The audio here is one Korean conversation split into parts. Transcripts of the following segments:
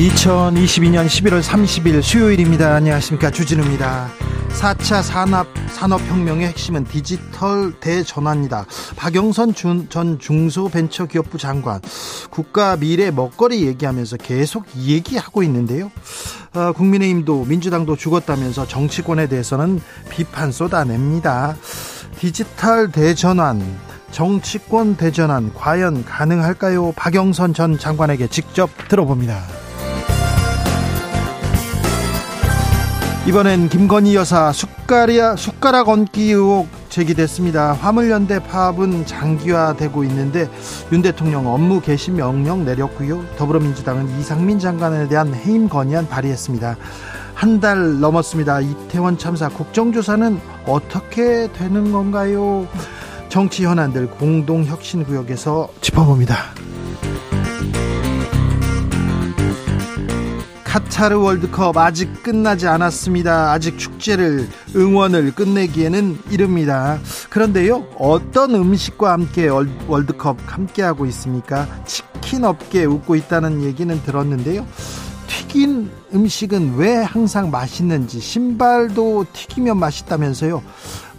2022년 11월 30일 수요일입니다. 안녕하십니까. 주진우입니다. 4차 산업, 산업혁명의 핵심은 디지털 대전환이다. 박영선 전 중소벤처기업부 장관, 국가 미래 먹거리 얘기하면서 계속 얘기하고 있는데요. 어, 국민의힘도 민주당도 죽었다면서 정치권에 대해서는 비판 쏟아냅니다. 디지털 대전환, 정치권 대전환 과연 가능할까요? 박영선 전 장관에게 직접 들어봅니다. 이번엔 김건희 여사 숟가락, 숟가락 얹기 의혹 제기됐습니다. 화물연대 파업은 장기화되고 있는데 윤 대통령 업무 개시 명령 내렸고요. 더불어민주당은 이상민 장관에 대한 해임 건의안 발의했습니다. 한 달 넘었습니다. 이태원 참사 국정조사는 어떻게 되는 건가요? 정치 현안들 공동혁신구역에서 짚어봅니다. 카타르 월드컵 아직 끝나지 않았습니다. 아직 축제를 응원을 끝내기에는 이릅니다. 그런데요, 어떤 음식과 함께 월드컵 함께하고 있습니까? 치킨 업계 웃고 있다는 얘기는 들었는데요. 튀긴 음식은 왜 항상 맛있는지 신발도 튀기면 맛있다면서요.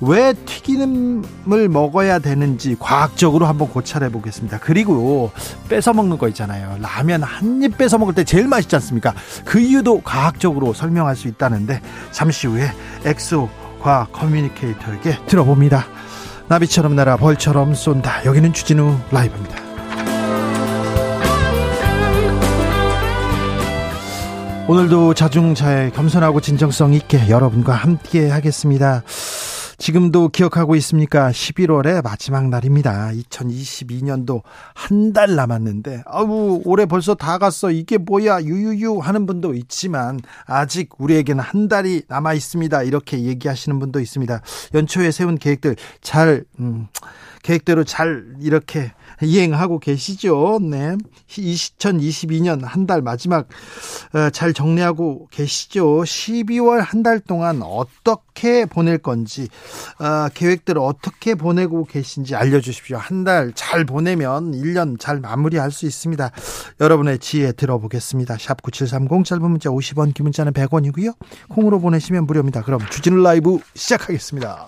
왜 튀김을 먹어야 되는지 과학적으로 한번 고찰해 보겠습니다. 그리고 뺏어 먹는 거 있잖아요. 라면 한 입 뺏어 먹을 때 제일 맛있지 않습니까? 그 이유도 과학적으로 설명할 수 있다는데 잠시 후에 엑소 과학 communicator에게 들어봅니다. 나비처럼 날아 벌처럼 쏜다. 여기는 주진우 라이브입니다. 오늘도 자중자애 겸손하고 진정성 있게 여러분과 함께 하겠습니다. 지금도 기억하고 있습니까? 11월의 마지막 날입니다. 2022년도 한 달 남았는데, 아우, 올해 벌써 다 갔어. 이게 뭐야? 유유유 하는 분도 있지만, 아직 우리에게는 한 달이 남아 있습니다. 이렇게 얘기하시는 분도 있습니다. 연초에 세운 계획들 잘, 음, 계획대로 잘 이렇게 이행하고 계시죠. 네. 2022년 한 달 마지막 어, 잘 정리하고 계시죠. 12월 한 달 동안 어떻게 보낼 건지 어, 계획대로 어떻게 보내고 계신지 알려주십시오. 한 달 잘 보내면 1년 잘 마무리할 수 있습니다. 여러분의 지혜 들어보겠습니다. 샵 9730 짧은 문자 50원 긴 문자는 100원이고요. 콩으로 보내시면 무료입니다. 그럼 주진우 라이브 시작하겠습니다.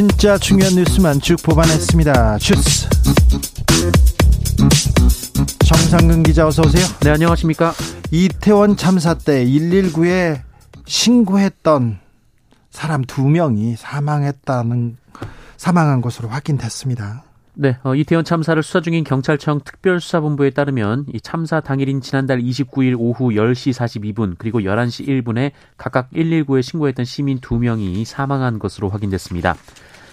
진짜 중요한 뉴스만 쭉 뽑아냈습니다. 주스. 정상근 기자 어서 오세요. 네, 안녕하십니까? 이태원 참사 때 119에 신고했던 사람 두 명이 사망했다는 사망한 것으로 확인됐습니다. 네, 어, 이태원 참사를 수사 중인 경찰청 특별수사본부에 따르면 이 참사 당일인 지난달 29일 오후 10시 42분 그리고 11시 1분에 각각 119에 신고했던 시민 두 명이 사망한 것으로 확인됐습니다.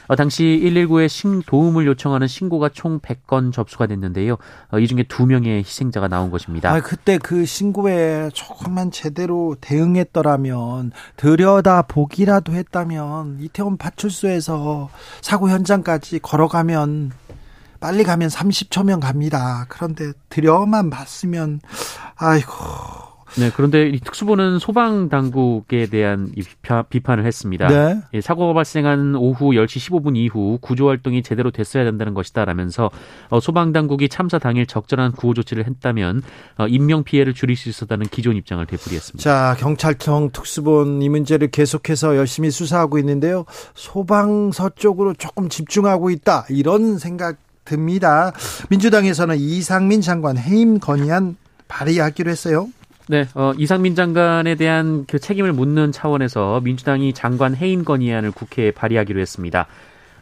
어, 당시 119에 신, 도움을 요청하는 신고가 총 100건 접수가 됐는데요. 어, 이 중에 두 명의 희생자가 나온 것입니다. 아, 그때 그 신고에 조금만 제대로 대응했더라면 들여다 보기라도 했다면 이태원 파출소에서 사고 현장까지 걸어가면 빨리 가면 30초면 갑니다. 그런데 들여만 봤으면 아이고 네, 그런데 이 특수부는 소방 당국에 대한 비판 을 했습니다. 네. 예, 사고가 발생한 오후 10시 15분 이후 구조 활동이 제대로 됐어야 된다는 것이다라면서 어, 소방 당국이 참사 당일 적절한 구호 조치를 했다면 어, 인명 피해를 줄일 수 있었다는 기존 입장을 되풀이했습니다. 자, 경찰청 특수본 이 문제를 계속해서 열심히 수사하고 있는데요. 소방서 쪽으로 조금 집중하고 있다. 이런 생각 듭니다. 민주당에서는 이상민 장관 해임 건의안 발의하기로 했어요. 네, 어, 이상민 장관에 대한 그 책임을 묻는 차원에서 민주당이 장관 해임 건의안을 국회에 발의하기로 했습니다.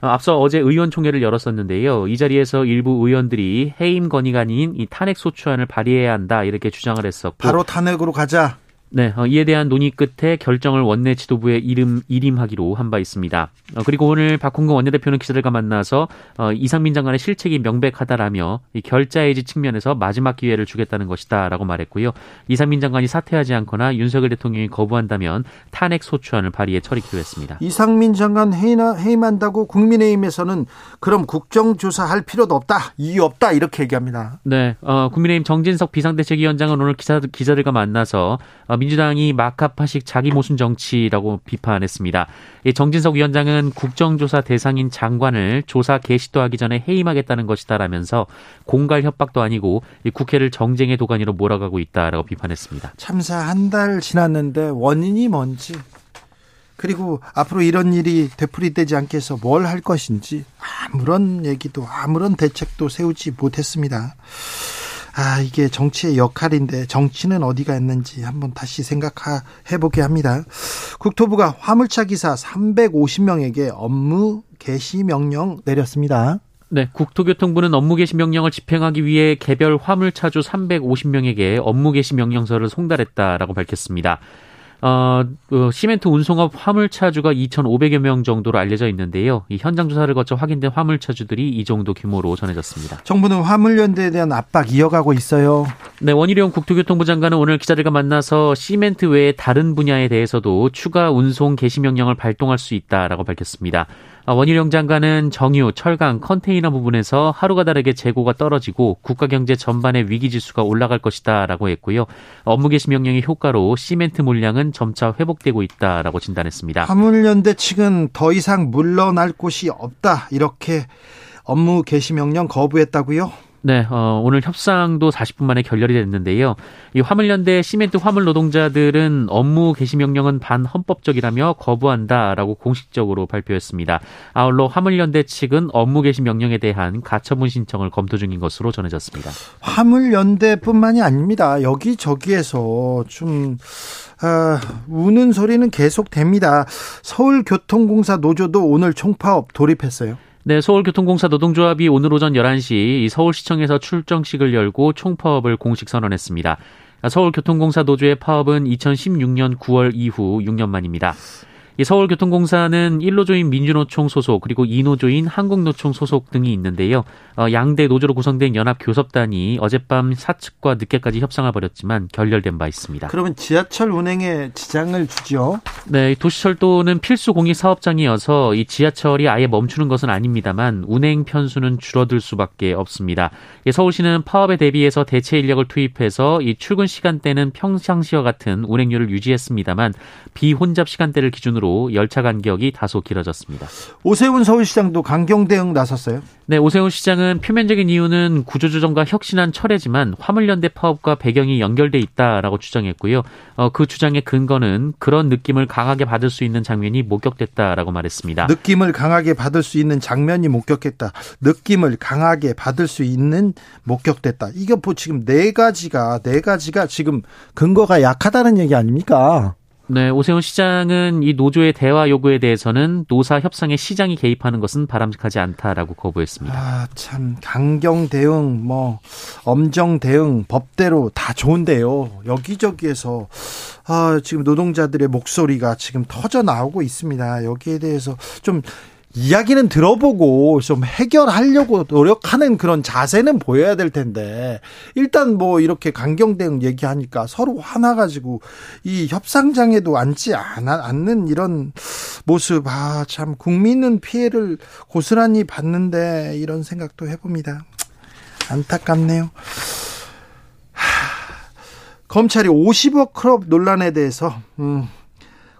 어, 앞서 어제 의원총회를 열었었는데요. 이 자리에서 일부 의원들이 해임 건의가 아닌 이 탄핵 소추안을 발의해야 한다 이렇게 주장을 했었고 바로 탄핵으로 가자. 네, 어, 이에 대한 논의 끝에 결정을 원내 지도부에 이름 이임하기로 한 바 있습니다. 어, 그리고 오늘 박홍근 원내대표는 기자들과 만나서 어, 이상민 장관의 실책이 명백하다라며 이 결자해지 측면에서 마지막 기회를 주겠다는 것이다라고 말했고요. 이상민 장관이 사퇴하지 않거나 윤석열 대통령이 거부한다면 탄핵 소추안을 발의해 처리키로 했습니다. 이상민 장관 해임한다고 국민의힘에서는 그럼 국정조사할 필요도 없다, 이유 없다 이렇게 얘기합니다. 네, 어, 국민의힘 정진석 비상대책위원장은 오늘 기자, 기자들과 만나서 어, 민주당이 마카파식 자기 모순 정치라고 비판했습니다. 정진석 위원장은 국정조사 대상인 장관을 조사 개시도 하기 전에 해임하겠다는 것이다라면서 공갈 협박도 아니고 국회를 정쟁의 도가니로 몰아가고 있다라고 비판했습니다. 참사 한 달 지났는데 원인이 뭔지 그리고 앞으로 이런 일이 되풀이되지 않게 해서 뭘 할 것인지 아무런 얘기도 아무런 대책도 세우지 못했습니다. 아, 이게 정치의 역할인데 정치는 어디가 있는지 한번 다시 생각해 보게 합니다. 국토부가 화물차 기사 350명에게 업무 개시 명령 내렸습니다. 네, 국토교통부는 업무 개시 명령을 집행하기 위해 개별 화물차주 350명에게 업무 개시 명령서를 송달했다라고 밝혔습니다. 어, 어, 시멘트 운송업 화물차주가 2,500여 명 정도로 알려져 있는데요. 이 현장 조사를 거쳐 확인된 화물차주들이 이 정도 규모로 전해졌습니다. 정부는 화물연대에 대한 압박 이어가고 있어요. 네, 원희룡 국토교통부 장관은 오늘 기자들과 만나서 시멘트 외에 다른 분야에 대해서도 추가 운송 개시 명령을 발동할 수 있다라고 밝혔습니다. 아, 원희룡 장관은 정유, 철강, 컨테이너 부분에서 하루가 다르게 재고가 떨어지고 국가 경제 전반의 위기 지수가 올라갈 것이다라고 했고요. 업무 개시 명령의 효과로 시멘트 물량은 점차 회복되고 있다라고 진단했습니다. 화물연대 측은 더 이상 물러날 곳이 없다 이렇게 업무 개시 명령 거부했다고요? 네, 어, 오늘 협상도 40분 만에 결렬이 됐는데요. 이 화물연대 시멘트 화물 노동자들은 업무 개시 명령은 반헌법적이라며 거부한다라고 공식적으로 발표했습니다. 아울러 화물연대 측은 업무 개시 명령에 대한 가처분 신청을 검토 중인 것으로 전해졌습니다. 화물연대뿐만이 아닙니다. 여기저기에서 좀 아, 우는 소리는 계속됩니다. 서울교통공사 노조도 오늘 총파업 돌입했어요. 네, 서울교통공사 노동조합이 오늘 오전 11시 서울시청에서 출정식을 열고 총파업을 공식 선언했습니다. 서울교통공사 노조의 파업은 2016년 9월 이후 6년 만입니다. 이 서울교통공사는 1노조인 민주노총 소속 그리고 2노조인 한국노총 소속 등이 있는데요. 어, 양대 노조로 구성된 연합교섭단이 어젯밤 사측과 늦게까지 협상을 벌였지만 결렬된 바 있습니다. 그러면 지하철 운행에 지장을 주죠? 네, 도시철도는 필수 공익 사업장이어서 이 지하철이 아예 멈추는 것은 아닙니다만 운행 편수는 줄어들 수밖에 없습니다. 서울시는 파업에 대비해서 대체 인력을 투입해서 이 출근 시간대는 평상시와 같은 운행률을 유지했습니다만 비혼잡 시간대를 기준으로 기준으로 열차 간격이 다소 길어졌습니다. 오세훈 서울시장도 강경 대응 나섰어요. 네, 오세훈 시장은 표면적인 이유는 구조조정과 혁신한 철회지만 화물연대 파업과 배경이 연결돼 있다라고 주장했고요. 어, 그 주장의 근거는 그런 느낌을 강하게 받을 수 있는 장면이 목격됐다라고 말했습니다. 느낌을 강하게 받을 수 있는 장면이 목격했다. 느낌을 강하게 받을 수 있는 목격됐다. 이게 뭐 지금 네 가지가 네 가지가 지금 근거가 약하다는 얘기 아닙니까? 네, 오세훈 시장은 이 노조의 대화 요구에 대해서는 노사 협상에 시장이 개입하는 것은 바람직하지 않다라고 거부했습니다. 아, 참 강경 대응, 뭐 엄정 대응 법대로 다 좋은데요. 여기저기에서 아, 지금 노동자들의 목소리가 지금 터져 나오고 있습니다. 여기에 대해서 좀 이야기는 들어보고 좀 해결하려고 노력하는 그런 자세는 보여야 될 텐데 일단 뭐 이렇게 강경 대응 얘기하니까 서로 화나 가지고 이 협상장에도 앉지 않는 이런 모습 아 참 국민은 피해를 고스란히 받는데 이런 생각도 해봅니다. 안타깝네요. 검찰이 50억 클럽 논란에 대해서 음,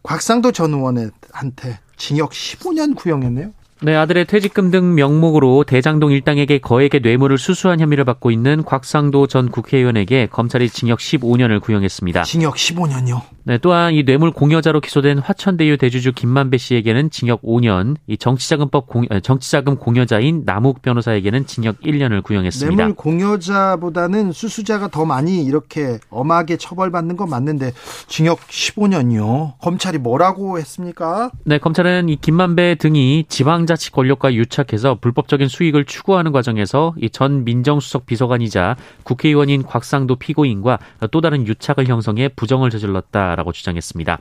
곽상도 전 의원한테 징역 15년 구형했네요. 네, 아들의 퇴직금 등 명목으로 대장동 일당에게 거액의 뇌물을 수수한 혐의를 받고 있는 곽상도 전 국회의원에게 검찰이 징역 15년을 구형했습니다. 징역 15년요? 네, 또한 이 뇌물 공여자로 기소된 화천대유 대주주 김만배 씨에게는 징역 5년, 이 정치자금법 공, 정치자금 공여자인 남욱 변호사에게는 징역 1년을 구형했습니다. 뇌물 공여자보다는 수수자가 더 많이 이렇게 엄하게 처벌받는 건 맞는데 징역 15년이요. 검찰이 뭐라고 했습니까? 네, 검찰은 이 김만배 등이 지방자치 권력과 유착해서 불법적인 수익을 추구하는 과정에서 이 전 민정수석 비서관이자 국회의원인 곽상도 피고인과 또 다른 유착을 형성해 부정을 저질렀다. 라고 주장했습니다.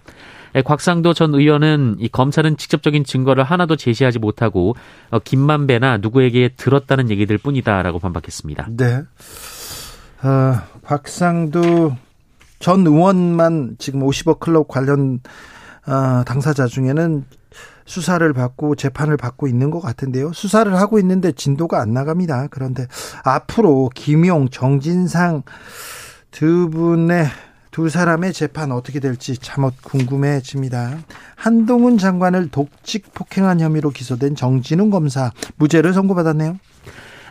예, 곽상도 전 의원은 이 검찰은 직접적인 증거를 하나도 제시하지 못하고 어, 김만배나 누구에게 들었다는 얘기들 뿐이다라고 반박했습니다. 네. 어, 곽상도 전 의원만 지금 50억 클럽 관련 어, 당사자 중에는 수사를 받고 재판을 받고 있는 것 같은데요. 수사를 하고 있는데 진도가 안 나갑니다. 그런데 앞으로 김용, 정진상 두 분의 두 사람의 재판 어떻게 될지 참못 궁금해집니다. 한동훈 장관을 독직 폭행한 혐의로 기소된 정진웅 검사 무죄를 선고받았네요.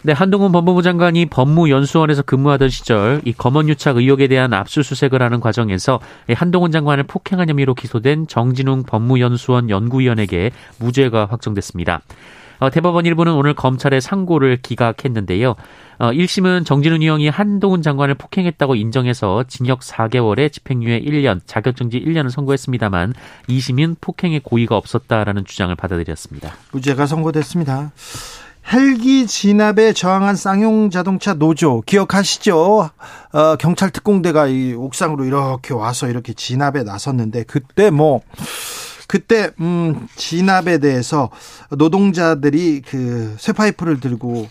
네, 한동훈 법무부 장관이 법무연수원에서 근무하던 시절 이 검언유착 의혹에 대한 압수수색을 하는 과정에서 한동훈 장관을 폭행한 혐의로 기소된 정진웅 법무연수원 연구위원에게 무죄가 확정됐습니다. 어, 대법원 일부는 오늘 검찰의 상고를 기각했는데요. 어, 1심은 정진훈 의원이 한동훈 장관을 폭행했다고 인정해서 징역 4개월에 집행유예 1년, 자격정지 1년을 선고했습니다만 2심은 폭행의 고의가 없었다라는 주장을 받아들였습니다. 무죄가 선고됐습니다. 헬기 진압에 저항한 쌍용 자동차 노조 기억하시죠? 어, 경찰 특공대가 이 옥상으로 이렇게 와서 이렇게 진압에 나섰는데 그때 뭐 그때 음 진압에 대해서 노동자들이 그 쇠파이프를 들고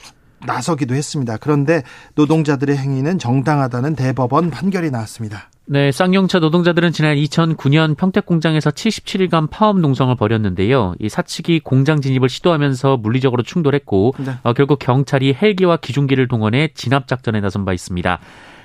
나서기도 했습니다. 그런데 노동자들의 행위는 정당하다는 대법원 판결이 나왔습니다. 네, 쌍용차 노동자들은 지난 2009년 평택 공장에서 77일간 파업 농성을 벌였는데요. 이 사측이 공장 진입을 시도하면서 물리적으로 충돌했고 네. 어, 결국 경찰이 헬기와 기중기를 동원해 진압 작전에 나선 바 있습니다.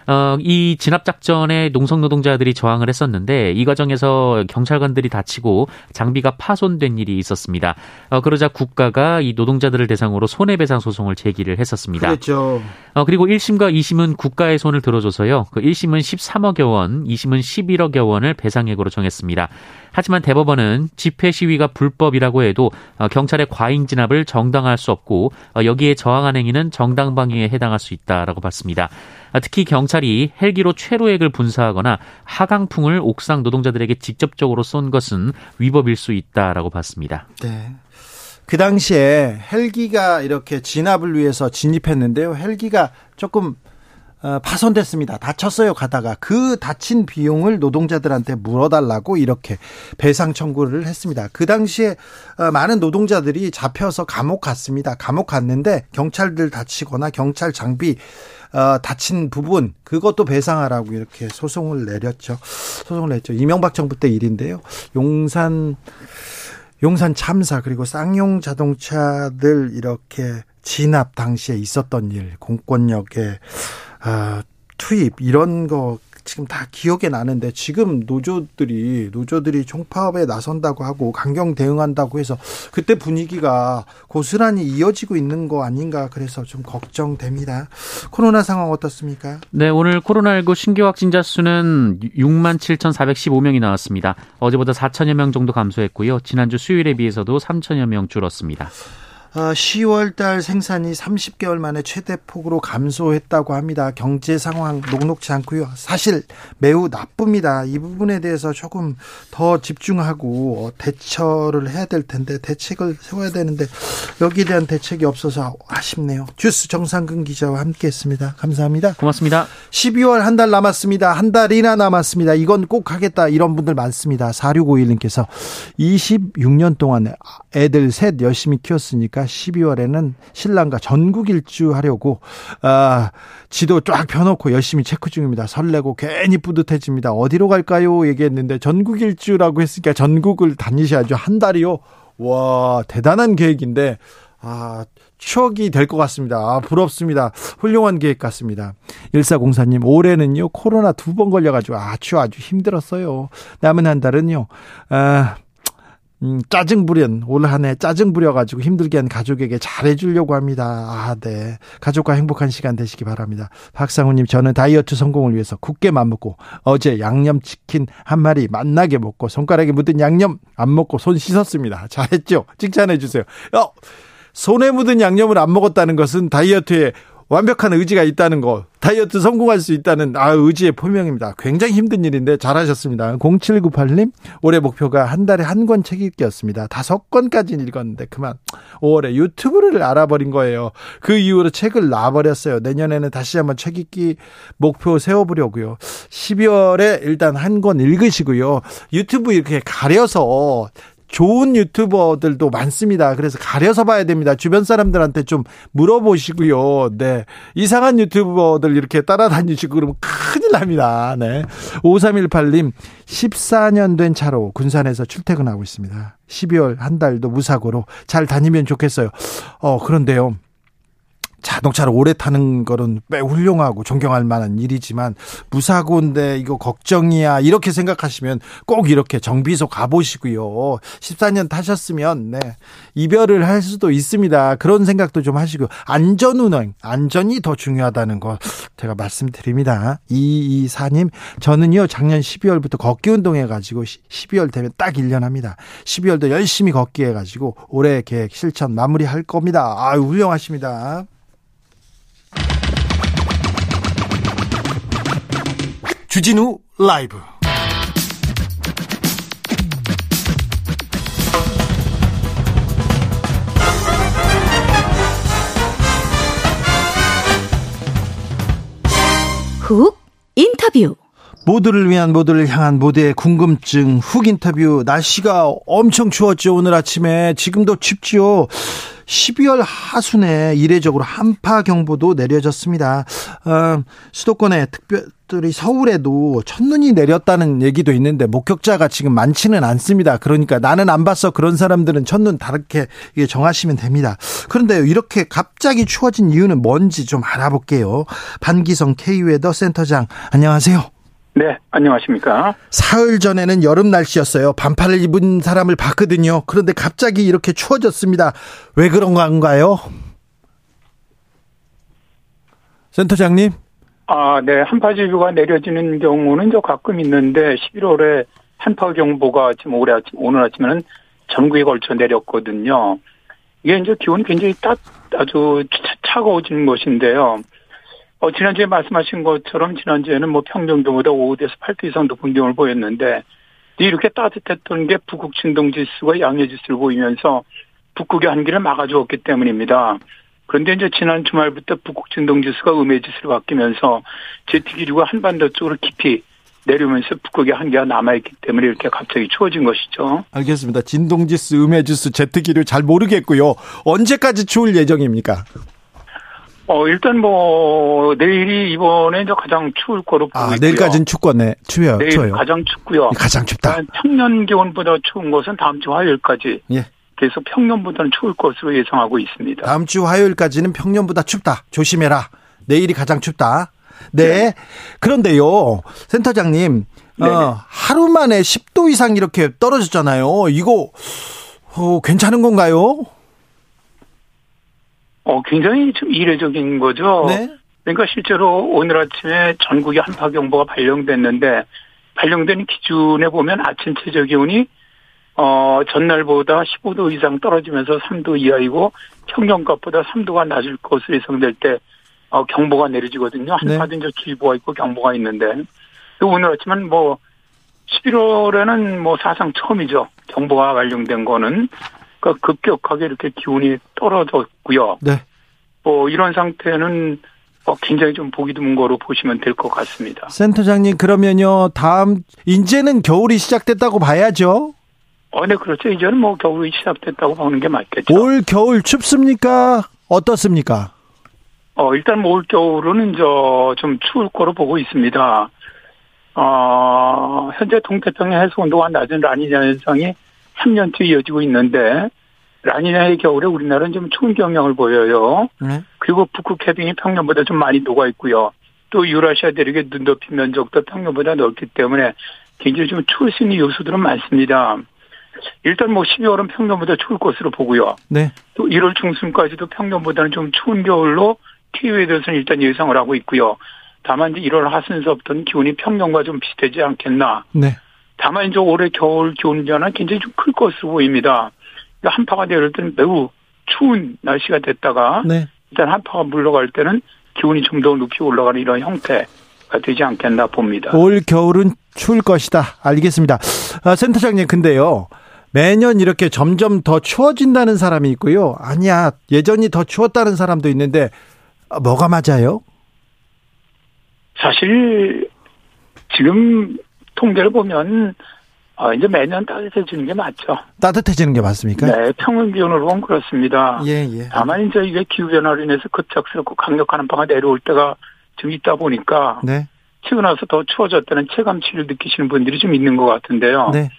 어, 이 진압 작전에 농성 노동자들이 저항을 했었는데 이 과정에서 경찰관들이 다치고 장비가 파손된 일이 있었습니다. 어, 그러자 국가가 이 노동자들을 대상으로 손해배상 소송을 제기를 했었습니다. 그렇죠. 어, 그리고 1심과 2심은 국가의 손을 들어줘서요. 그 1심은 13억여 원, 2심은 11억여 원을 배상액으로 정했습니다. 하지만 대법원은 집회 시위가 불법이라고 해도 어, 경찰의 과잉 진압을 정당화할 수 없고 어, 여기에 저항한 행위는 정당 방위에 해당할 수 있다라고 봤습니다. 아, 특히 경찰이 헬기로 최루액을 분사하거나 하강풍을 옥상 노동자들에게 직접적으로 쏜 것은 위법일 수 있다라고 봤습니다. 네. 그 당시에 헬기가 이렇게 진압을 위해서 진입했는데요. 헬기가 조금 어, 파손됐습니다. 다쳤어요 가다가 그 다친 비용을 노동자들한테 물어달라고 이렇게 배상 청구를 했습니다. 그 당시에 어, 많은 노동자들이 잡혀서 감옥 갔습니다. 감옥 갔는데 경찰들 다치거나 경찰 장비 어, 다친 부분 그것도 배상하라고 이렇게 소송을 내렸죠. 소송을 냈죠. 이명박 정부 때 일인데요. 용산 용산 참사 그리고 쌍용 자동차들 이렇게 진압 당시에 있었던 일 공권력의 아, 투입 이런 거 지금 다 기억에 나는데 지금 노조들이 노조들이 총파업에 나선다고 하고 강경 대응한다고 해서 그때 분위기가 고스란히 이어지고 있는 거 아닌가 그래서 좀 걱정됩니다. 코로나 상황 어떻습니까? 네, 오늘 코로나19 신규 확진자 수는 6만 7,415명이 나왔습니다. 어제보다 4천여 명 정도 감소했고요. 지난주 수요일에 비해서도 3천여 명 줄었습니다. 10월 어, 달 생산이 30개월 만에 최대폭으로 감소했다고 합니다. 경제 상황 녹록지 않고요. 사실 매우 나쁩니다. 이 부분에 대해서 조금 더 집중하고 어, 대처를 해야 될 텐데 대책을 세워야 되는데 여기에 대한 대책이 없어서 아쉽네요. 주스 정상근 기자와 함께했습니다. 감사합니다. 고맙습니다. 12월 한 달 남았습니다. 한 달이나 남았습니다. 이건 꼭 하겠다 이런 분들 많습니다. 4651님께서 26년 동안 애들 셋 열심히 키웠으니까 12월에는 신랑과 전국 일주 하려고 아, 지도 쫙 펴놓고 열심히 체크 중입니다. 설레고 괜히 뿌듯해집니다. 어디로 갈까요? 얘기했는데 전국 일주라고 했으니까 전국을 다니셔야죠. 한 달이요. 와 대단한 계획인데 아, 추억이 될 것 같습니다. 아, 부럽습니다. 훌륭한 계획 같습니다. 1404님, 올해는요, 코로나 두 번 걸려가지고 아주 아주 힘들었어요. 남은 한 달은요, 아, 음, 짜증 부린 올 한 해 짜증 부려가지고 힘들게 한 가족에게 잘해주려고 합니다. 아, 네. 가족과 행복한 시간 되시기 바랍니다. 박상우님, 저는 다이어트 성공을 위해서 굳게 맘먹고 어제 양념치킨 한 마리 맛나게 먹고 손가락에 묻은 양념 안 먹고 손 씻었습니다. 잘했죠? 칭찬해주세요. 어, 손에 묻은 양념을 안 먹었다는 것은 다이어트에 완벽한 의지가 있다는 거, 다이어트 성공할 수 있다는 아 의지의 표명입니다. 굉장히 힘든 일인데 잘하셨습니다. 0798님 올해 목표가 한 달에 한 권 책 읽기였습니다. 다섯 권까지는 읽었는데 그만 5월에 유튜브를 알아버린 거예요. 그 이후로 책을 놔버렸어요. 내년에는 다시 한번 책 읽기 목표 세워보려고요. 12월에 일단 한 권 읽으시고요. 유튜브 이렇게 가려서 좋은 유튜버들도 많습니다. 그래서 가려서 봐야 됩니다. 주변 사람들한테 좀 물어보시고요. 네. 이상한 유튜버들 이렇게 따라다니시고 그러면 큰일 납니다. 네. 5318님, 14년 된 차로 군산에서 출퇴근하고 있습니다. 12월 한 달도 무사고로 잘 다니면 좋겠어요. 어, 그런데요. 자동차를 오래 타는 거는 매우 훌륭하고 존경할 만한 일이지만 무사고인데 이거 걱정이야 이렇게 생각하시면 꼭 이렇게 정비소 가보시고요. 14년 타셨으면 네 이별을 할 수도 있습니다. 그런 생각도 좀 하시고 안전운행 안전이 더 중요하다는 거 제가 말씀드립니다. 이이사님 저는요 작년 12월부터 걷기 운동해가지고 12월 되면 딱 1년 합니다. 12월도 열심히 걷기 해가지고 올해 계획 실천 마무리할 겁니다. 아유 훌륭하십니다. 주진우 라이브. 훅 인터뷰 모두를 위한 모두를 향한 모두의 궁금증 훅 인터뷰 날씨가 엄청 추웠죠 오늘 아침에 지금도 춥지요 12월 하순에 이례적으로 한파 경보도 내려졌습니다. 어, 수도권에 특별히 서울에도 첫눈이 내렸다는 얘기도 있는데 목격자가 지금 많지는 않습니다. 그러니까 나는 안 봤어 그런 사람들은 첫눈 다르게 정하시면 됩니다. 그런데 이렇게 갑자기 추워진 이유는 뭔지 좀 알아볼게요. 반기성 K웨더 센터장 안녕하세요. 네, 안녕하십니까. 사흘 전에는 여름 날씨였어요. 반팔을 입은 사람을 봤거든요. 그런데 갑자기 이렇게 추워졌습니다. 왜 그런 건가요? 센터장님? 아, 네. 한파주의보가 내려지는 경우는 저 가끔 있는데 11월에 한파경보가 지금 올해 아침, 오늘 아침에는 전국에 걸쳐 내렸거든요. 이게 이제 기온이 굉장히 따, 아주 차가워지는 것인데요. 어, 지난주에 말씀하신 것처럼 지난주에는 뭐 평년도보다 5에서 8도 이상 높은 기온을 보였는데 이렇게 따뜻했던 게 북극 진동 지수가 양해 지수를 보이면서 북극의 한기를 막아주었기 때문입니다. 그런데 이제 지난 주말부터 북극 진동 지수가 음해 지수로 바뀌면서 제트 기류가 한반도 쪽으로 깊이 내려오면서 북극의 한기가 남아있기 때문에 이렇게 갑자기 추워진 것이죠. 알겠습니다. 진동지수, 음해지수, 제트기류 잘 모르겠고요. 언제까지 추울 예정입니까? 어, 일단 뭐, 내일이 이번에 이제 가장 추울 거로 보고 아, 있고요. 내일까지는 춥겠네. 추워요. 내일 추워요. 가장 춥고요. 가장 춥다. 평년 기온보다 추운 것은 다음 주 화요일까지. 예. 계속 평년보다는 추울 것으로 예상하고 있습니다. 다음 주 화요일까지는 평년보다 춥다. 조심해라. 내일이 가장 춥다. 네. 네. 그런데요, 센터장님, 어, 하루 만에 10도 이상 이렇게 떨어졌잖아요. 이거 어, 괜찮은 건가요? 어, 굉장히 좀 이례적인 거죠. 네. 그러니까 실제로 오늘 아침에 전국에 한파경보가 발령됐는데 발령된 기준에 보면 아침 최저 기온이 어, 전날보다 15도 이상 떨어지면서 3도 이하이고 평년값보다 3도가 낮을 것으로 예상될 때 어, 경보가 내려지거든요. 한파도 네. 이제 주의보가 있고 경보가 있는데 오늘 아침은 뭐 11월에는 뭐 사상 처음이죠. 경보가 발령된 거는 그러니까 급격하게 이렇게 기온이 떨어졌고요. 네. 뭐 이런 상태는 어, 굉장히 좀 보기 드문 거로 보시면 될 것 같습니다. 센터장님 그러면요 다음 이제는 겨울이 시작됐다고 봐야죠. 어, 네 그렇죠. 이제는 뭐 겨울이 시작됐다고 보는 게 맞겠죠. 올 겨울 춥습니까? 어떻습니까? 어 일단 뭐 올 겨울은 저 좀 추울 거로 보고 있습니다. 어 현재 동태평양 해수 온도가 낮은 라니냐 현상이 3년째 이어지고 있는데 라니냐의 겨울에 우리나라는 좀 추운 경향을 보여요. 네. 그리고 북극 해빙이 평년보다 좀 많이 녹아 있고요. 또 유라시아 대륙의 눈 덮인 면적도 평년보다 넓기 때문에 굉장히 좀 추울 수 있는 요소들은 많습니다. 일단 뭐 12월은 평년보다 추울 것으로 보고요. 네. 또 1월 중순까지도 평년보다는 좀 추운 겨울로 TV에 대해서는 일단 예상을 하고 있고요. 다만 이제 1월 하순서부터는 기온이 평년과 좀 비슷하지 않겠나. 네. 다만 이제 올해 겨울 기온 변화는 굉장히 좀 클 것으로 보입니다. 한파가 내릴 때는 매우 추운 날씨가 됐다가 네. 일단 한파가 물러갈 때는 기온이 좀 더 높이 올라가는 이런 형태가 되지 않겠나 봅니다. 올 겨울은 추울 것이다. 알겠습니다. 아, 센터장님, 근데요. 매년 이렇게 점점 더 추워진다는 사람이 있고요. 아니야, 예전이 더 추웠다는 사람도 있는데, 아, 뭐가 맞아요? 사실 지금 통계를 보면 어, 이제 매년 따뜻해지는 게 맞죠. 따뜻해지는 게 맞습니까? 네, 평균 기온으로 보면 그렇습니다. 예, 예. 다만 이제 이게 기후 변화로 인해서 급작스럽고 강력한 한파가 내려올 때가 좀 있다 보니까 네. 치고 나서 더 추워졌다는 체감치를 느끼시는 분들이 좀 있는 것 같은데요. 네.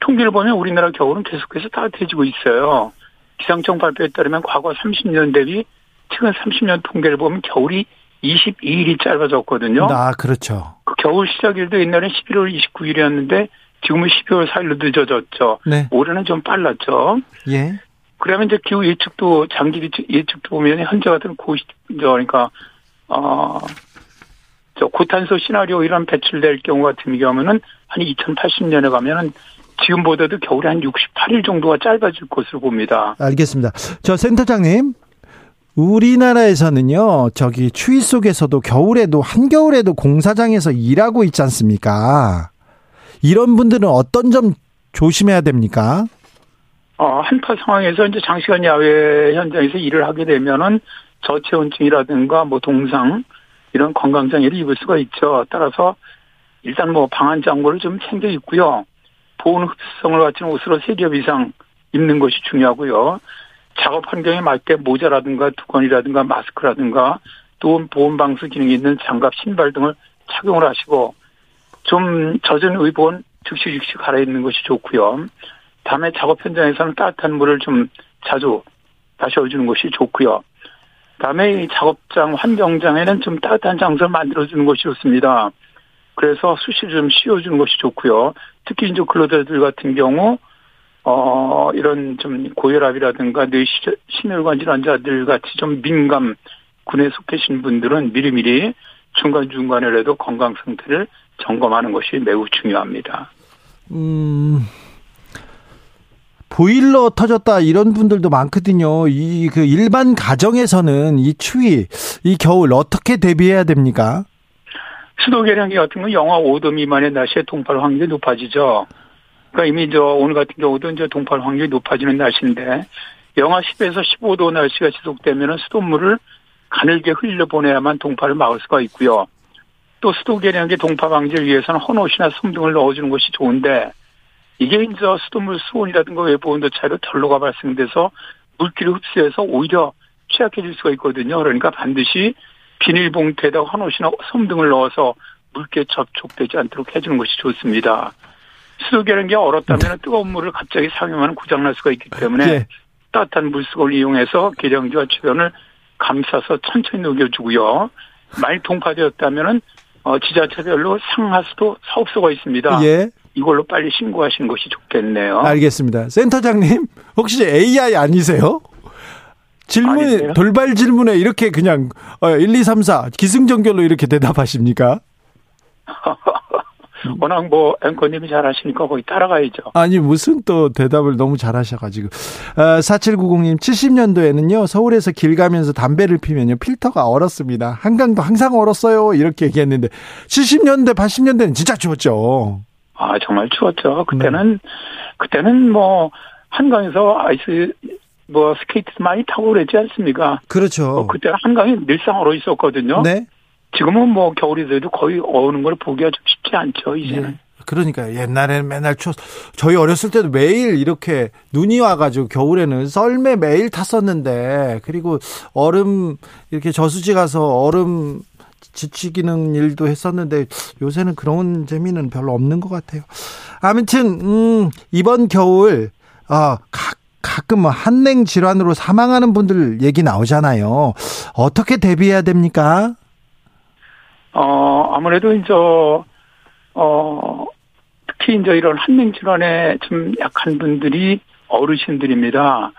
통계를 보면 우리나라 겨울은 계속해서 따뜻해지고 있어요. 기상청 발표에 따르면 과거 30년 대비 최근 30년 통계를 보면 겨울이 22일이 짧아졌거든요. 아, 그렇죠. 그 겨울 시작일도 옛날엔 11월 29일이었는데 지금은 12월 4일로 늦어졌죠. 네. 올해는 좀 빨랐죠. 예. 그러면 이제 기후 예측도 장기 예측도 보면 현재 같은 고시 그러니까 어 저 고탄소 시나리오 이런 배출될 경우 같은 경우는 한 2080년에 가면은 지금보다도 겨울이 한 68일 정도가 짧아질 것으로 봅니다. 알겠습니다. 저 센터장님, 우리나라에서는요, 저기 추위 속에서도 겨울에도, 한겨울에도 공사장에서 일하고 있지 않습니까? 이런 분들은 어떤 점 조심해야 됩니까? 어, 한파 상황에서 이제 장시간 야외 현장에서 일을 하게 되면은 저체온증이라든가 뭐 동상 이런 건강장애를 입을 수가 있죠. 따라서 일단 뭐 방한 장구를 좀 챙겨 입고요. 보온 흡수성을 갖춘 옷으로 세 겹 이상 입는 것이 중요하고요. 작업 환경에 맞게 모자라든가 두건이라든가 마스크라든가 또 보온 방수 기능이 있는 장갑, 신발 등을 착용을 하시고 좀 젖은 의본 즉시 즉시 갈아입는 것이 좋고요. 다음에 작업 현장에서는 따뜻한 물을 좀 자주 마셔주는 것이 좋고요. 다음에 이 작업장 환경장에는 좀 따뜻한 장소를 만들어주는 것이 좋습니다. 그래서 수시를 좀 씌워주는 것이 좋고요. 특히 이제 근로자들 같은 경우 어 이런 좀 고혈압이라든가 뇌 심혈관 질환자들 같이 좀 민감 군에 속해신 분들은 미리미리 중간 중간에라도 건강 상태를 점검하는 것이 매우 중요합니다. 음, 보일러 터졌다 이런 분들도 많거든요. 이 그 일반 가정에서는 이 추위, 이 겨울 어떻게 대비해야 됩니까? 수도 계량기 같은 건 영하 5도 미만의 날씨에 동팔 확률이 높아지죠. 그러니까 이미 저 오늘 같은 경우도 이제 동팔 확률이 높아지는 날씨인데 영하 10에서 15도 날씨가 지속되면은 수돗물을 가늘게 흘려 보내야만 동파를 막을 수가 있고요. 또 수도 계량기 동파 방지를 위해서는 헌옷이나 솜 등을 넣어주는 것이 좋은데 이게 이제 수돗물 수온이라든가 외부 온도 차이로 결로가 발생돼서 물기를 흡수해서 오히려 취약해질 수가 있거든요. 그러니까 반드시 비닐봉투에다 헌옷이나 솜 등을 넣어서 물기에 접촉되지 않도록 해주는 것이 좋습니다. 수도 계량기가 얼었다면 뜨거운 물을 갑자기 사용하면 고장날 수가 있기 때문에 네. 따뜻한 물속을 이용해서 계량기와 주변을 감싸서 천천히 녹여주고요. 많이 동파되었다면은 어, 지자체별로 상하수도 사업소가 있습니다. 예. 이걸로 빨리 신고하시는 것이 좋겠네요. 알겠습니다. 센터장님, 혹시 AI 아니세요? 질문, 아니세요? 돌발 질문에 이렇게 그냥, 어, 1, 2, 3, 4, 기승전결로 이렇게 대답하십니까? 워낙 뭐 앵커님이 잘 하시니까 거기 따라가야죠. 아니, 무슨 또 대답을 너무 잘 하셔가지고. 아, 4790님, 70년도에는요, 서울에서 길 가면서 담배를 피면요, 필터가 얼었습니다. 한강도 항상 얼었어요. 이렇게 얘기했는데, 70년대, 80년대는 진짜 추웠죠. 아 정말 추웠죠. 그때는 그때는 뭐 한강에서 아이스 뭐 스케이트 많이 타고 그랬지 않습니까? 그렇죠. 어, 그때 한강이 늘상 얼어 있었거든요. 네. 지금은 뭐 겨울이 돼도 거의 어는 걸 보기가 좀 쉽지 않죠. 이제는. 예. 그러니까 옛날에는 맨날 추웠 저희 어렸을 때도 매일 이렇게 눈이 와가지고 겨울에는 썰매 매일 탔었는데 그리고 얼음 이렇게 저수지 가서 얼음 지치기는 일도 했었는데 요새는 그런 재미는 별로 없는 것 같아요. 아무튼 음, 이번 겨울 어, 각 가끔 뭐 한냉 질환으로 사망하는 분들 얘기 나오잖아요. 어떻게 대비해야 됩니까? 어, 아무래도 이제, 어, 특히 이제 이런 한냉 질환에 좀 약한 분들이 어르신들입니다.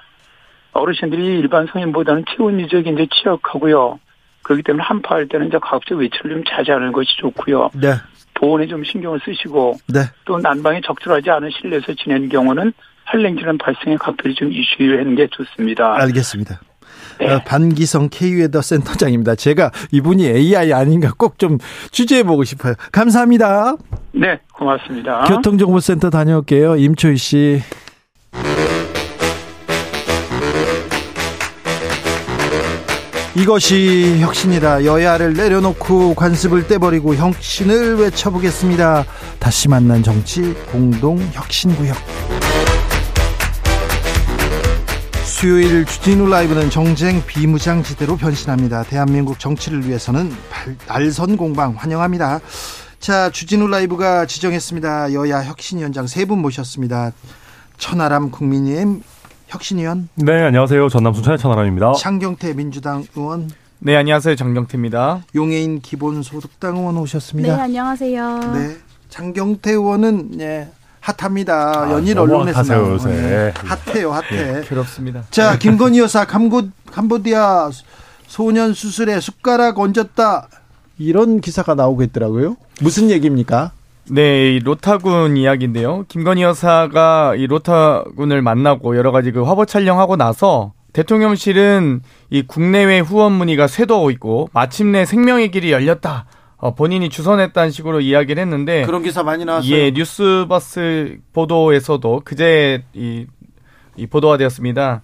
어르신들이 일반 성인보다는 체온 이적이 이제 취약하고요. 그렇기 때문에 한파할 때는 이제 가급적 외출을 좀 자제하는 것이 좋고요. 네. 보온에 좀 신경을 쓰시고 네. 또 난방이 적절하지 않은 실내에서 지내는 경우는 한랭질환 발생에 각별히 좀 이슈하는 게 좋습니다. 알겠습니다. 네. 어, 반기성 K웨더 센터장입니다. 제가 이분이 AI 아닌가 꼭 좀 취재해 보고 싶어요. 감사합니다. 네, 고맙습니다. 교통정보센터 다녀올게요. 임초희 씨. 이것이 혁신이다. 여야를 내려놓고 관습을 떼버리고 혁신을 외쳐보겠습니다. 다시 만난 정치 공동 혁신구역. 수요일 주진우 라이브는 정쟁 비무장지대로 변신합니다. 대한민국 정치를 위해서는 발, 날선 공방 환영합니다. 자, 주진우 라이브가 지정했습니다. 여야 혁신위원장 세 분 모셨습니다. 천하람 국민의힘 혁신위원, 네, 안녕하세요. 전남 순천의 천하람입니다. 창경태 민주당 의원, 네, 안녕하세요. 정경태입니다. 용해인 기본소득당 의원 네, 오셨습니다. 안녕하세요. 네, 창경태 의원은 예, 핫합니다. 연일 아, 너무 언론에서 요새. 예, 핫해요, 핫해. 괴롭습니다. 자, 김건희 여사 캄보, 캄보디아 소년 수술에 숟가락 얹었다. 이런 기사가 나오고 있더라고요. 무슨 얘기입니까? 네, 이 로타군 이야기인데요. 김건희 여사가 이 로타군을 만나고 여러 가지 그 화보 촬영하고 나서 대통령실은 이 국내외 후원 문의가 쇄도하고 있고 마침내 생명의 길이 열렸다. 어, 본인이 주선했다는 식으로 이야기를 했는데 그런 기사 많이 나왔어요. 예, 뉴스버스 보도에서도 그제 이, 이 보도가 되었습니다.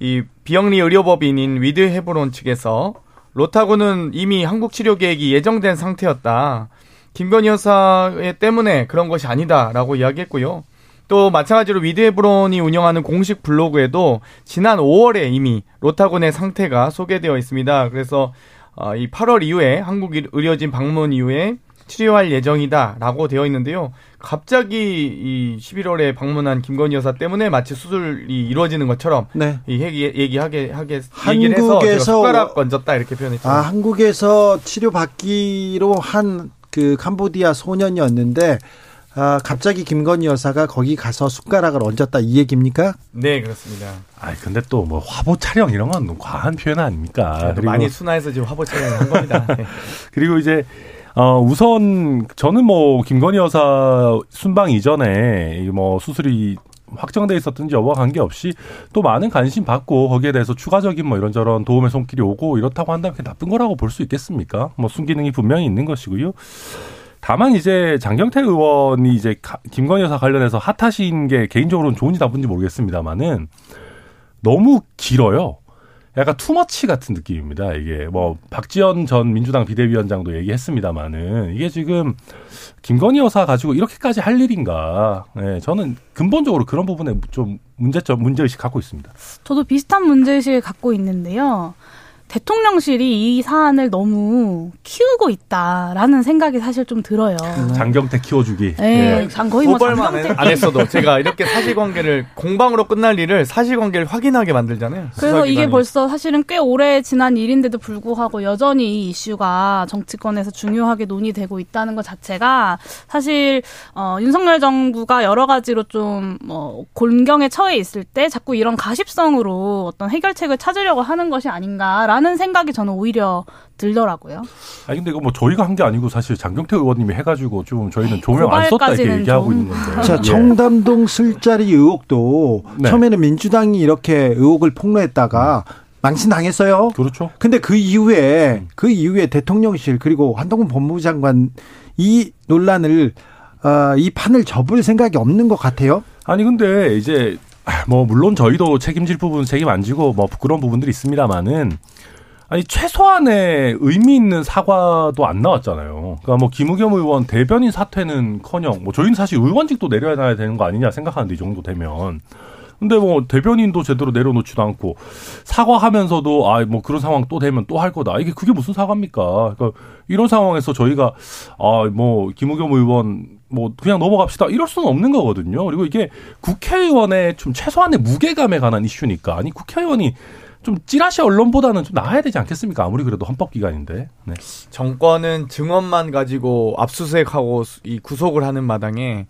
이 비영리 의료법인인 위드 헤브론 측에서 로타군은 이미 한국 치료 계획이 예정된 상태였다. 김건희 여사 때문에 그런 것이 아니다라고 이야기했고요. 또 마찬가지로 위드 헤브론이 운영하는 공식 블로그에도 지난 5월에 이미 로타군의 상태가 소개되어 있습니다. 그래서 어, 이 8월 이후에 한국 의료진 방문 이후에 치료할 예정이다라고 되어 있는데요. 갑자기 이 11월에 방문한 김건희 여사 때문에 마치 수술이 이루어지는 것처럼 네. 이 얘기 얘기하게 하게 얘기를 해서 한국에서- 제가 숟가락 건졌다 이렇게 표현했죠. 아, 한국에서 치료 받기로 한 그 캄보디아 소년이었는데 아, 갑자기 김건희 여사가 거기 가서 숟가락을 얹었다 이 얘기입니까? 네 그렇습니다. 아 근데 또 뭐 화보 촬영 이런 건 과한 표현 아닙니까? 그래도 많이 순화해서 지금 화보 촬영을 한 겁니다. 네. 그리고 이제 어 우선 저는 뭐 김건희 여사 순방 이전에 이뭐 수술이 확정돼 있었든지 여부와 관계없이 또 많은 관심 받고 거기에 대해서 추가적인 뭐 이런저런 도움의 손길이 오고 이렇다고 한다면 그게 나쁜 거라고 볼 수 있겠습니까? 뭐 순기능이 분명히 있는 것이고요. 다만 이제 장경태 의원이 이제 가- 김건희 여사 관련해서 핫하신 게 개인적으로는 좋은지 나쁜지 모르겠습니다만은 너무 길어요. 약간 투머치 같은 느낌입니다. 이게 뭐 박지원 전 민주당 비대위원장도 얘기했습니다마는 이게 지금 김건희 여사 가지고 이렇게까지 할 일인가? 네, 저는 근본적으로 그런 부분에 좀 문제점 문제의식 갖고 있습니다. 저도 비슷한 문제의식을 갖고 있는데요. 대통령실이 이 사안을 너무 키우고 있다라는 생각이 사실 좀 들어요. 장경태 키워주기. 네, 장 거의 뭐 장경태 안 했어도 제가 이렇게 사실관계를 공방으로 끝날 일을 사실관계를 확인하게 만들잖아요. 그래서 이게. 벌써 사실은 꽤 오래 지난 일인데도 불구하고 여전히 이 이슈가 정치권에서 중요하게 논의되고 있다는 것 자체가 사실 어, 윤석열 정부가 여러 가지로 좀뭐 곤경에 처해 있을 때 자꾸 이런 가십성으로 어떤 해결책을 찾으려고 하는 것이 아닌가라는 생각이 저는 오히려 들더라고요. 아니 근데 이거 뭐 저희가 한 게 아니고 사실 장경태 의원님이 해가지고 좀 저희는 조명 안 썼다 이렇게 얘기하고 좀. 있는 건데. 자, 예. 청담동 술자리 의혹도 네. 처음에는 민주당이 이렇게 의혹을 폭로했다가 망신당했어요. 그렇죠. 근데 그 이후에 그 이후에 대통령실 그리고 한동훈 법무부 장관 이 논란을 어, 이 판을 접을 생각이 없는 것 같아요. 아니 근데 이제 뭐 물론 저희도 책임질 부분 책임 안 지고 뭐 부끄러운 부분들이 있습니다만은 아니 최소한의 의미 있는 사과도 안 나왔잖아요. 그러니까 뭐 김우겸 의원 대변인 사퇴는커녕 뭐 저희는 사실 의원직도 내려야 되는 거 아니냐 생각하는데 이 정도 되면 근데 뭐 대변인도 제대로 내려놓지도 않고 사과하면서도 아 뭐 그런 상황 또 되면 또 할 거다. 이게 그게 무슨 사과입니까? 그러니까 이런 상황에서 저희가 아 뭐 김우겸 의원 뭐 그냥 넘어갑시다 이럴 수는 없는 거거든요. 그리고 이게 국회의원의 좀 최소한의 무게감에 관한 이슈니까 아니 국회의원이 좀 찌라시 언론보다는 좀 나아야 되지 않겠습니까? 아무리 그래도 헌법 기관인데. 네. 정권은 증언만 가지고 압수수색하고 이 구속을 하는 마당에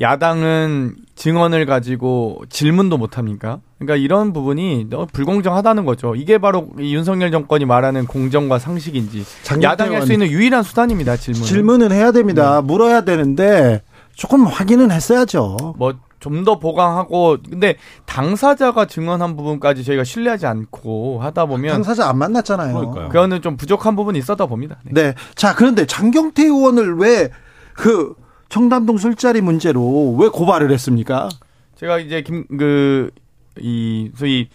야당은 증언을 가지고 질문도 못 합니까? 그러니까 이런 부분이 너무 불공정하다는 거죠. 이게 바로 이 윤석열 정권이 말하는 공정과 상식인지 야당이 할 수 있는 유일한 수단입니다. 질문. 질문은 해야 됩니다. 네. 물어야 되는데 조금 확인은 했어야죠. 뭐 좀 더 보강하고 근데 당사자가 증언한 부분까지 저희가 신뢰하지 않고 하다 보면 당사자 안 만났잖아요. 그러니까요. 그거는 좀 부족한 부분이 있었다 봅니다. 네. 네. 자, 그런데 장경태 의원을 왜 그 청담동 술자리 문제로 왜 고발을 했습니까? 제가 이제 김 그 이 소위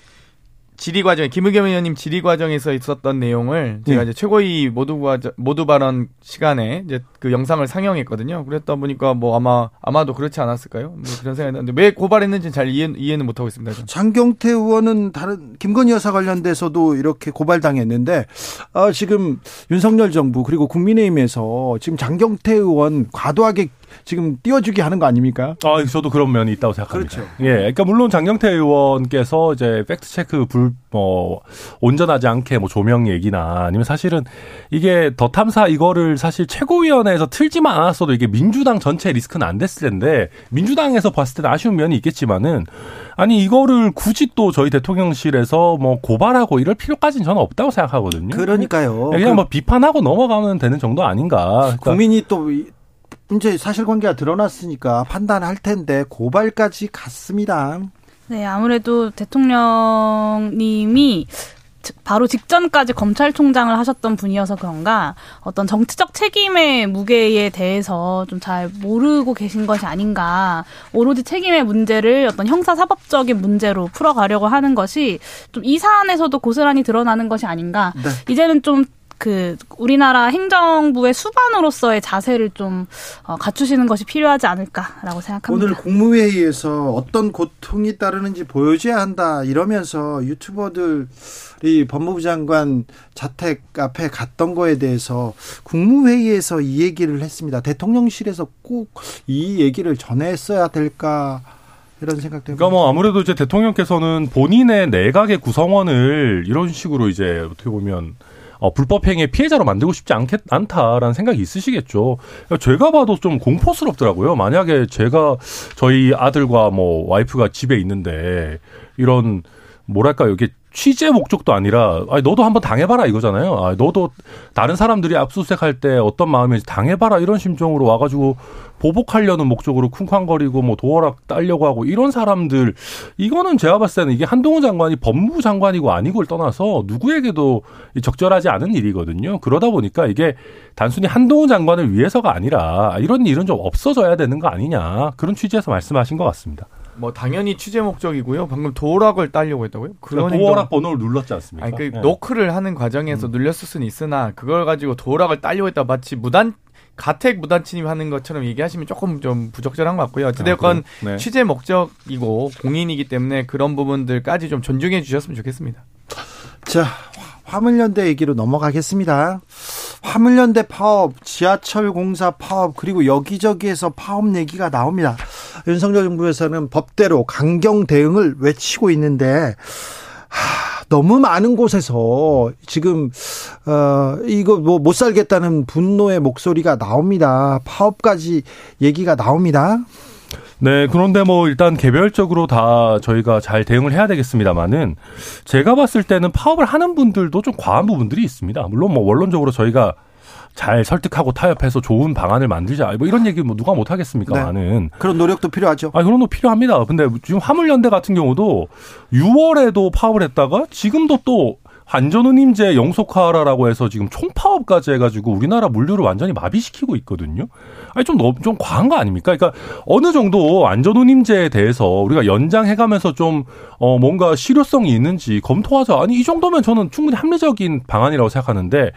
질의 과정, 김의겸 의원님 질의 과정에서 있었던 내용을 제가 네. 이제 최고위 모두 과정, 모두 발언 시간에 이제 그 영상을 상영했거든요. 그랬다 보니까 뭐 아마 아마도 그렇지 않았을까요? 뭐 그런 생각이 났는데 왜 고발했는지 잘 이해, 이해는 못 하고 있습니다. 저는. 장경태 의원은 다른 김건희 여사 관련돼서도 이렇게 고발당했는데 어, 지금 윤석열 정부 그리고 국민의힘에서 지금 장경태 의원 과도하게 지금 띄워주기 하는 거 아닙니까? 아, 저도 그런 면이 있다고 생각합니다. 그렇죠. 예, 그러니까 물론 장경태 의원께서 이제 팩트 체크 불, 뭐, 온전하지 않게 뭐 조명 얘기나 아니면 사실은 이게 더 탐사 이거를 사실 최고위원회에서 틀지만 않았어도 이게 민주당 전체 리스크는 안 됐을 텐데 민주당에서 봤을 때는 아쉬운 면이 있겠지만은 아니 이거를 굳이 또 저희 대통령실에서 뭐 고발하고 이럴 필요까지는 저는 없다고 생각하거든요. 그러니까요. 그냥 그, 뭐 비판하고 넘어가면 되는 정도 아닌가. 그러니까 국민이 또 이제 사실관계가 드러났으니까 판단할 텐데 고발까지 갔습니다. 네, 아무래도 대통령님이 바로 직전까지 검찰총장을 하셨던 분이어서 그런가 어떤 정치적 책임의 무게에 대해서 좀 잘 모르고 계신 것이 아닌가 오로지 책임의 문제를 어떤 형사사법적인 문제로 풀어가려고 하는 것이 좀 이 사안에서도 고스란히 드러나는 것이 아닌가 네. 이제는 좀 그 우리나라 행정부의 수반으로서의 자세를 좀 어, 갖추시는 것이 필요하지 않을까라고 생각합니다. 오늘 국무회의에서 어떤 고통이 따르는지 보여줘야 한다 이러면서 유튜버들이 법무부 장관 자택 앞에 갔던 거에 대해서 국무회의에서 이 얘기를 했습니다. 대통령실에서 꼭 이 얘기를 전했어야 될까? 이런 생각 때문에. 그러니까 뭐 아무래도 이제 대통령께서는 본인의 내각의 구성원을 이런 식으로 이제 어떻게 보면 어, 불법 행위의 피해자로 만들고 싶지 않겠, 않다라는 생각이 있으시겠죠. 제가 봐도 좀 공포스럽더라고요. 만약에 제가 저희 아들과 뭐 와이프가 집에 있는데 이런 뭐랄까 이게 취재 목적도 아니라 아니 너도 한번 당해봐라 이거잖아요. 아 너도 다른 사람들이 압수수색할 때 어떤 마음인지 당해봐라 이런 심정으로 와가지고 보복하려는 목적으로 쿵쾅거리고 뭐 도어락 따려고 하고 이런 사람들 이거는 제가 봤을 때는 이게 한동훈 장관이 법무부 장관이고 아니고를 떠나서 누구에게도 적절하지 않은 일이거든요. 그러다 보니까 이게 단순히 한동훈 장관을 위해서가 아니라 이런 일은 좀 없어져야 되는 거 아니냐 그런 취지에서 말씀하신 것 같습니다. 뭐 당연히 취재 목적이고요. 방금 도락을 따려고 했다고요? 그런 그러니까 도어락 번호를 눌렀지 않습니까? 아니, 그 네. 노크를 하는 과정에서 음. 눌렸을 수는 있으나 그걸 가지고 도락을 따려고 했다 마치 무단 가택 무단 침입하는 것처럼 얘기하시면 조금 좀 부적절한 것 같고요. 어찌됐건 아, 네. 취재 목적이고 공인이기 때문에 그런 부분들까지 좀 존중해 주셨으면 좋겠습니다. 자, 화물연대 얘기로 넘어가겠습니다. 화물연대 파업, 지하철 공사 파업, 그리고 여기저기에서 파업 얘기가 나옵니다. 윤석열 정부에서는 법대로 강경 대응을 외치고 있는데, 하, 너무 많은 곳에서 지금 어 이거 뭐 못 살겠다는 분노의 목소리가 나옵니다. 파업까지 얘기가 나옵니다. 네, 그런데 뭐 일단 개별적으로 다 저희가 잘 대응을 해야 되겠습니다만은 제가 봤을 때는 파업을 하는 분들도 좀 과한 부분들이 있습니다. 물론 뭐 원론적으로 저희가 잘 설득하고 타협해서 좋은 방안을 만들자. 뭐 이런 얘기 뭐 누가 못 하겠습니까? 네. 많은 그런 노력도 필요하죠. 아, 그런 거 필요합니다. 근데 지금 화물연대 같은 경우도 6월에도 파업을 했다가 지금도 또 안전운임제 영속화라라고 해서 지금 총파업까지 해가지고 우리나라 물류를 완전히 마비시키고 있거든요. 아니 좀 너무 좀 과한 거 아닙니까? 그러니까 어느 정도 안전운임제에 대해서 우리가 연장해가면서 좀 어 뭔가 실효성이 있는지 검토하자. 아니 이 정도면 저는 충분히 합리적인 방안이라고 생각하는데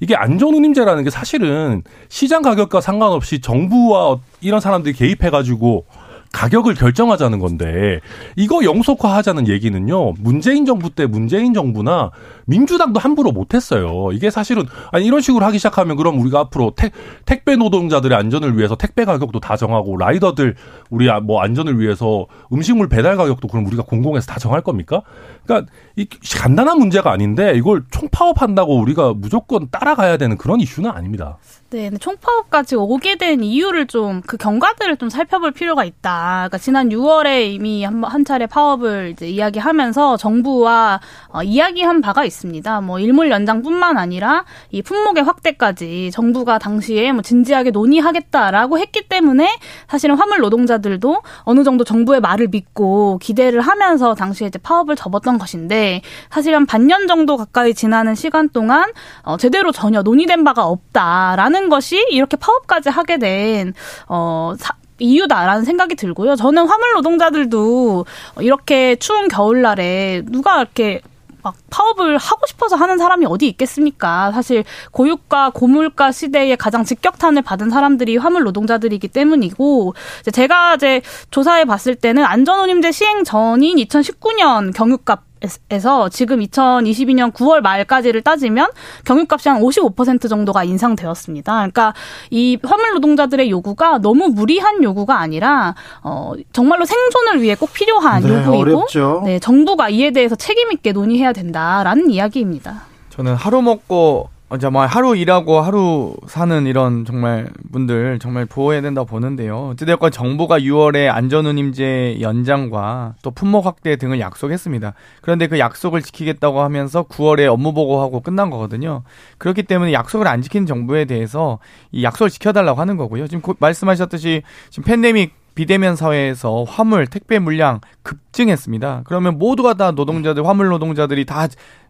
이게 안전운임제라는 게 사실은 시장 가격과 상관없이 정부와 이런 사람들이 개입해가지고 가격을 결정하자는 건데 이거 영속화하자는 얘기는요. 문재인 정부 때 문재인 정부나 민주당도 함부로 못했어요. 이게 사실은 아니 이런 식으로 하기 시작하면 그럼 우리가 앞으로 택, 택배 노동자들의 안전을 위해서 택배 가격도 다 정하고 라이더들 우리 아, 뭐 안전을 위해서 음식물 배달 가격도 그럼 우리가 공공에서 다 정할 겁니까? 그러니까 이 간단한 문제가 아닌데 이걸 총파업한다고 우리가 무조건 따라가야 되는 그런 이슈는 아닙니다. 네, 총파업까지 오게 된 이유를 좀 그 경과들을 좀 살펴볼 필요가 있다. 그러니까 지난 6월에 이미 한, 한 차례 파업을 이제 이야기하면서 정부와 어, 이야기한 바가 있습니다. 뭐 일몰 연장뿐만 아니라 이 품목의 확대까지 정부가 당시에 뭐 진지하게 논의하겠다라고 했기 때문에 사실은 화물 노동자들도 어느 정도 정부의 말을 믿고 기대를 하면서 당시에 이제 파업을 접었던 것인데 사실 한 반년 정도 가까이 지나는 시간 동안 어, 제대로 전혀 논의된 바가 없다라는 것이 이렇게 파업까지 하게 된 어, 사, 이유다라는 생각이 들고요. 저는 화물 노동자들도 이렇게 추운 겨울날에 누가 이렇게 막 파업을 하고 싶어서 하는 사람이 어디 있겠습니까? 사실 고유가 고물가 시대에 가장 직격탄을 받은 사람들이 화물 노동자들이기 때문이고 제가 이제 조사해 봤을 때는 안전운임제 시행 전인 2019년 경유값 에서 지금 2022년 9월 말까지를 따지면 경유값이 한 55% 정도가 인상되었습니다. 그러니까 이 화물 노동자들의 요구가 너무 무리한 요구가 아니라 어 정말로 생존을 위해 꼭 필요한 네, 요구이고 어렵죠. 네, 정부가 이에 대해서 책임 있게 논의해야 된다라는 이야기입니다. 저는 하루 먹고 정말 하루 일하고 하루 사는 이런 정말 분들 정말 보호해야 된다고 보는데요. 어찌됐건 정부가 6월에 안전운임제 연장과 또 품목 확대 등을 약속했습니다. 그런데 그 약속을 지키겠다고 하면서 9월에 업무 보고하고 끝난 거거든요. 그렇기 때문에 약속을 안 지킨 정부에 대해서 이 약속을 지켜달라고 하는 거고요. 지금 말씀하셨듯이 지금 팬데믹 비대면 사회에서 화물 택배 물량 급증했습니다. 그러면 모두가 다 노동자들 화물 노동자들이 다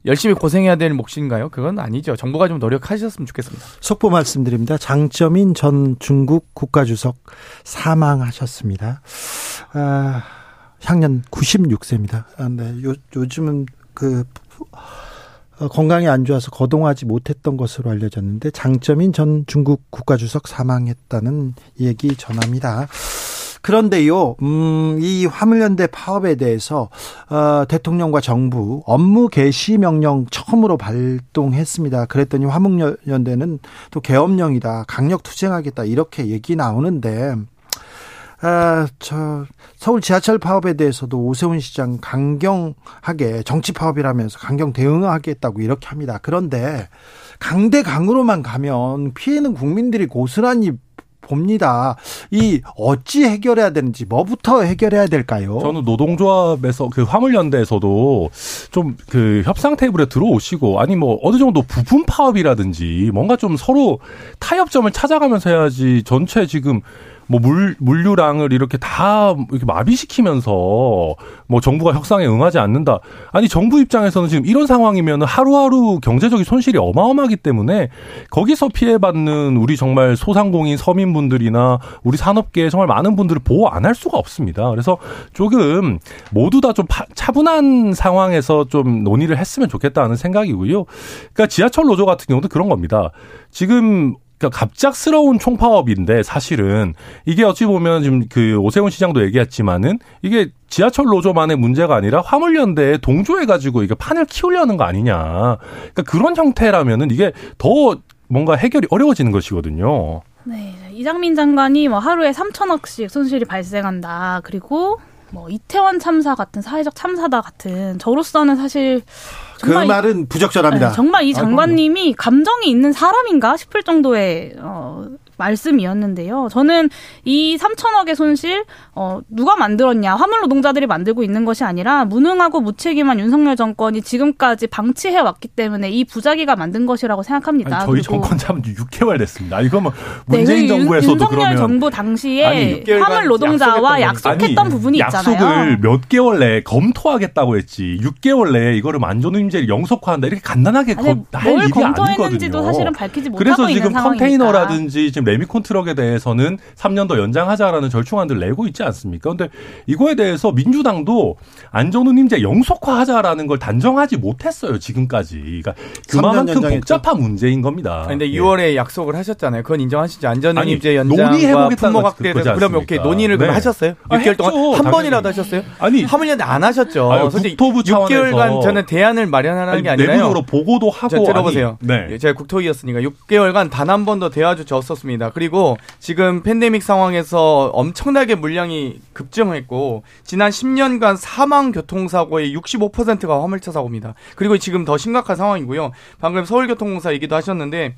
열심히 고생해야 될 몫인가요? 그건 아니죠. 정부가 좀 노력하셨으면 좋겠습니다. 속보 말씀드립니다. 장점인 전 중국 국가주석 사망하셨습니다. 아, 향년 96세입니다. 아, 네, 요, 요즘은 그 어, 건강이 안 좋아서 거동하지 못했던 것으로 알려졌는데 장점인 전 중국 국가주석 사망했다는 얘기 전합니다. 그런데요, 음, 이 화물연대 파업에 대해서 어, 대통령과 정부 업무 개시 명령 처음으로 발동했습니다. 그랬더니 화물연대는 또 계엄령이다, 강력 투쟁하겠다 이렇게 얘기 나오는데. 아, 저, 서울 지하철 파업에 대해서도 오세훈 시장 강경하게 정치 파업이라면서 강경 대응하겠다고 이렇게 합니다. 그런데 강대 강으로만 가면 피해는 국민들이 고스란히 봅니다. 이 어찌 해결해야 되는지 뭐부터 해결해야 될까요? 저는 노동조합에서 그 화물연대에서도 좀 그 협상 테이블에 들어오시고 아니 뭐 어느 정도 부분 파업이라든지 뭔가 좀 서로 타협점을 찾아가면서 해야지 전체 지금 뭐 물, 물류랑을 이렇게 다 이렇게 마비시키면서 뭐 정부가 협상에 응하지 않는다. 아니, 정부 입장에서는 지금 이런 상황이면 하루하루 경제적인 손실이 어마어마하기 때문에 거기서 피해받는 우리 정말 소상공인 서민분들이나 우리 산업계에 정말 많은 분들을 보호 안 할 수가 없습니다. 그래서 조금 모두 다 좀 차분한 상황에서 좀 논의를 했으면 좋겠다는 생각이고요. 그러니까 지하철 노조 같은 경우도 그런 겁니다. 지금 그러니까 갑작스러운 총파업인데 사실은 이게 어찌 보면 지금 그 오세훈 시장도 얘기했지만은 이게 지하철 노조만의 문제가 아니라 화물연대에 동조해 가지고 이게 판을 키우려는 거 아니냐. 그러니까 그런 형태라면은 이게 더 뭔가 해결이 어려워지는 것이거든요. 네. 이장민 장관이 뭐 하루에 3천억씩 손실이 발생한다. 그리고 뭐 이태원 참사 같은 사회적 참사다 같은 저로서는 사실 그 말은 부적절합니다. 네, 정말 이 장관님이 감정이 있는 사람인가 싶을 정도의 어, 말씀이었는데요. 저는 이 3천억의 손실 어, 누가 만들었냐 화물 노동자들이 만들고 있는 것이 아니라 무능하고 무책임한 윤석열 정권이 지금까지 방치해 왔기 때문에 이 부자기가 만든 것이라고 생각합니다. 아니, 저희 정권 잡은 지 6개월 됐습니다. 이거 뭐 네, 문재인 네, 정부에서도 윤석열 그러면 정부 당시에 아니, 화물 노동자와 약속했던 아니, 부분이 있잖아요. 약속을 몇 개월 내에 검토하겠다고 했지 6개월 내에 이거를 만전임제를 영속화한다 이렇게 간단하게 아니, 거, 할 일이 아니거든요. 사실은 밝히지 못하고 그래서 지금 컨테이너라든지 지금 지금 레미콘 트럭에 대해서는 3년 더 연장하자라는 절충안들 내고 있지 않습니까? 근데 이거에 대해서 민주당도 안전운임제 영속화하자라는 걸 단정하지 못했어요 지금까지. 그러니까 그만큼 복잡한 문제인 겁니다. 근데 6월에 예. 약속을 하셨잖아요. 그건 인정하시죠? 안전운임제 연장과 품목 확대에 그럼 오케이 논의를 네. 하셨어요? 6개월 아, 동안 한 당연히. 번이라도 하셨어요? 아니 화물연대 안 하셨죠. 아유, 국토부 6개월간 저는 대안을 마련하라는 아니, 게 아니라요. 내부적으로 보고도 하고 자, 들어보세요. 아니, 네. 예, 제가 국토위였으니까 6개월간 단 한 번도 대화조차 없었습니다. 그리고 지금 팬데믹 상황에서 엄청나게 물량이 급증했고 지난 10년간 사망 교통사고의 65%가 화물차 사고입니다. 그리고 지금 더 심각한 상황이고요. 방금 서울교통공사 얘기도 하셨는데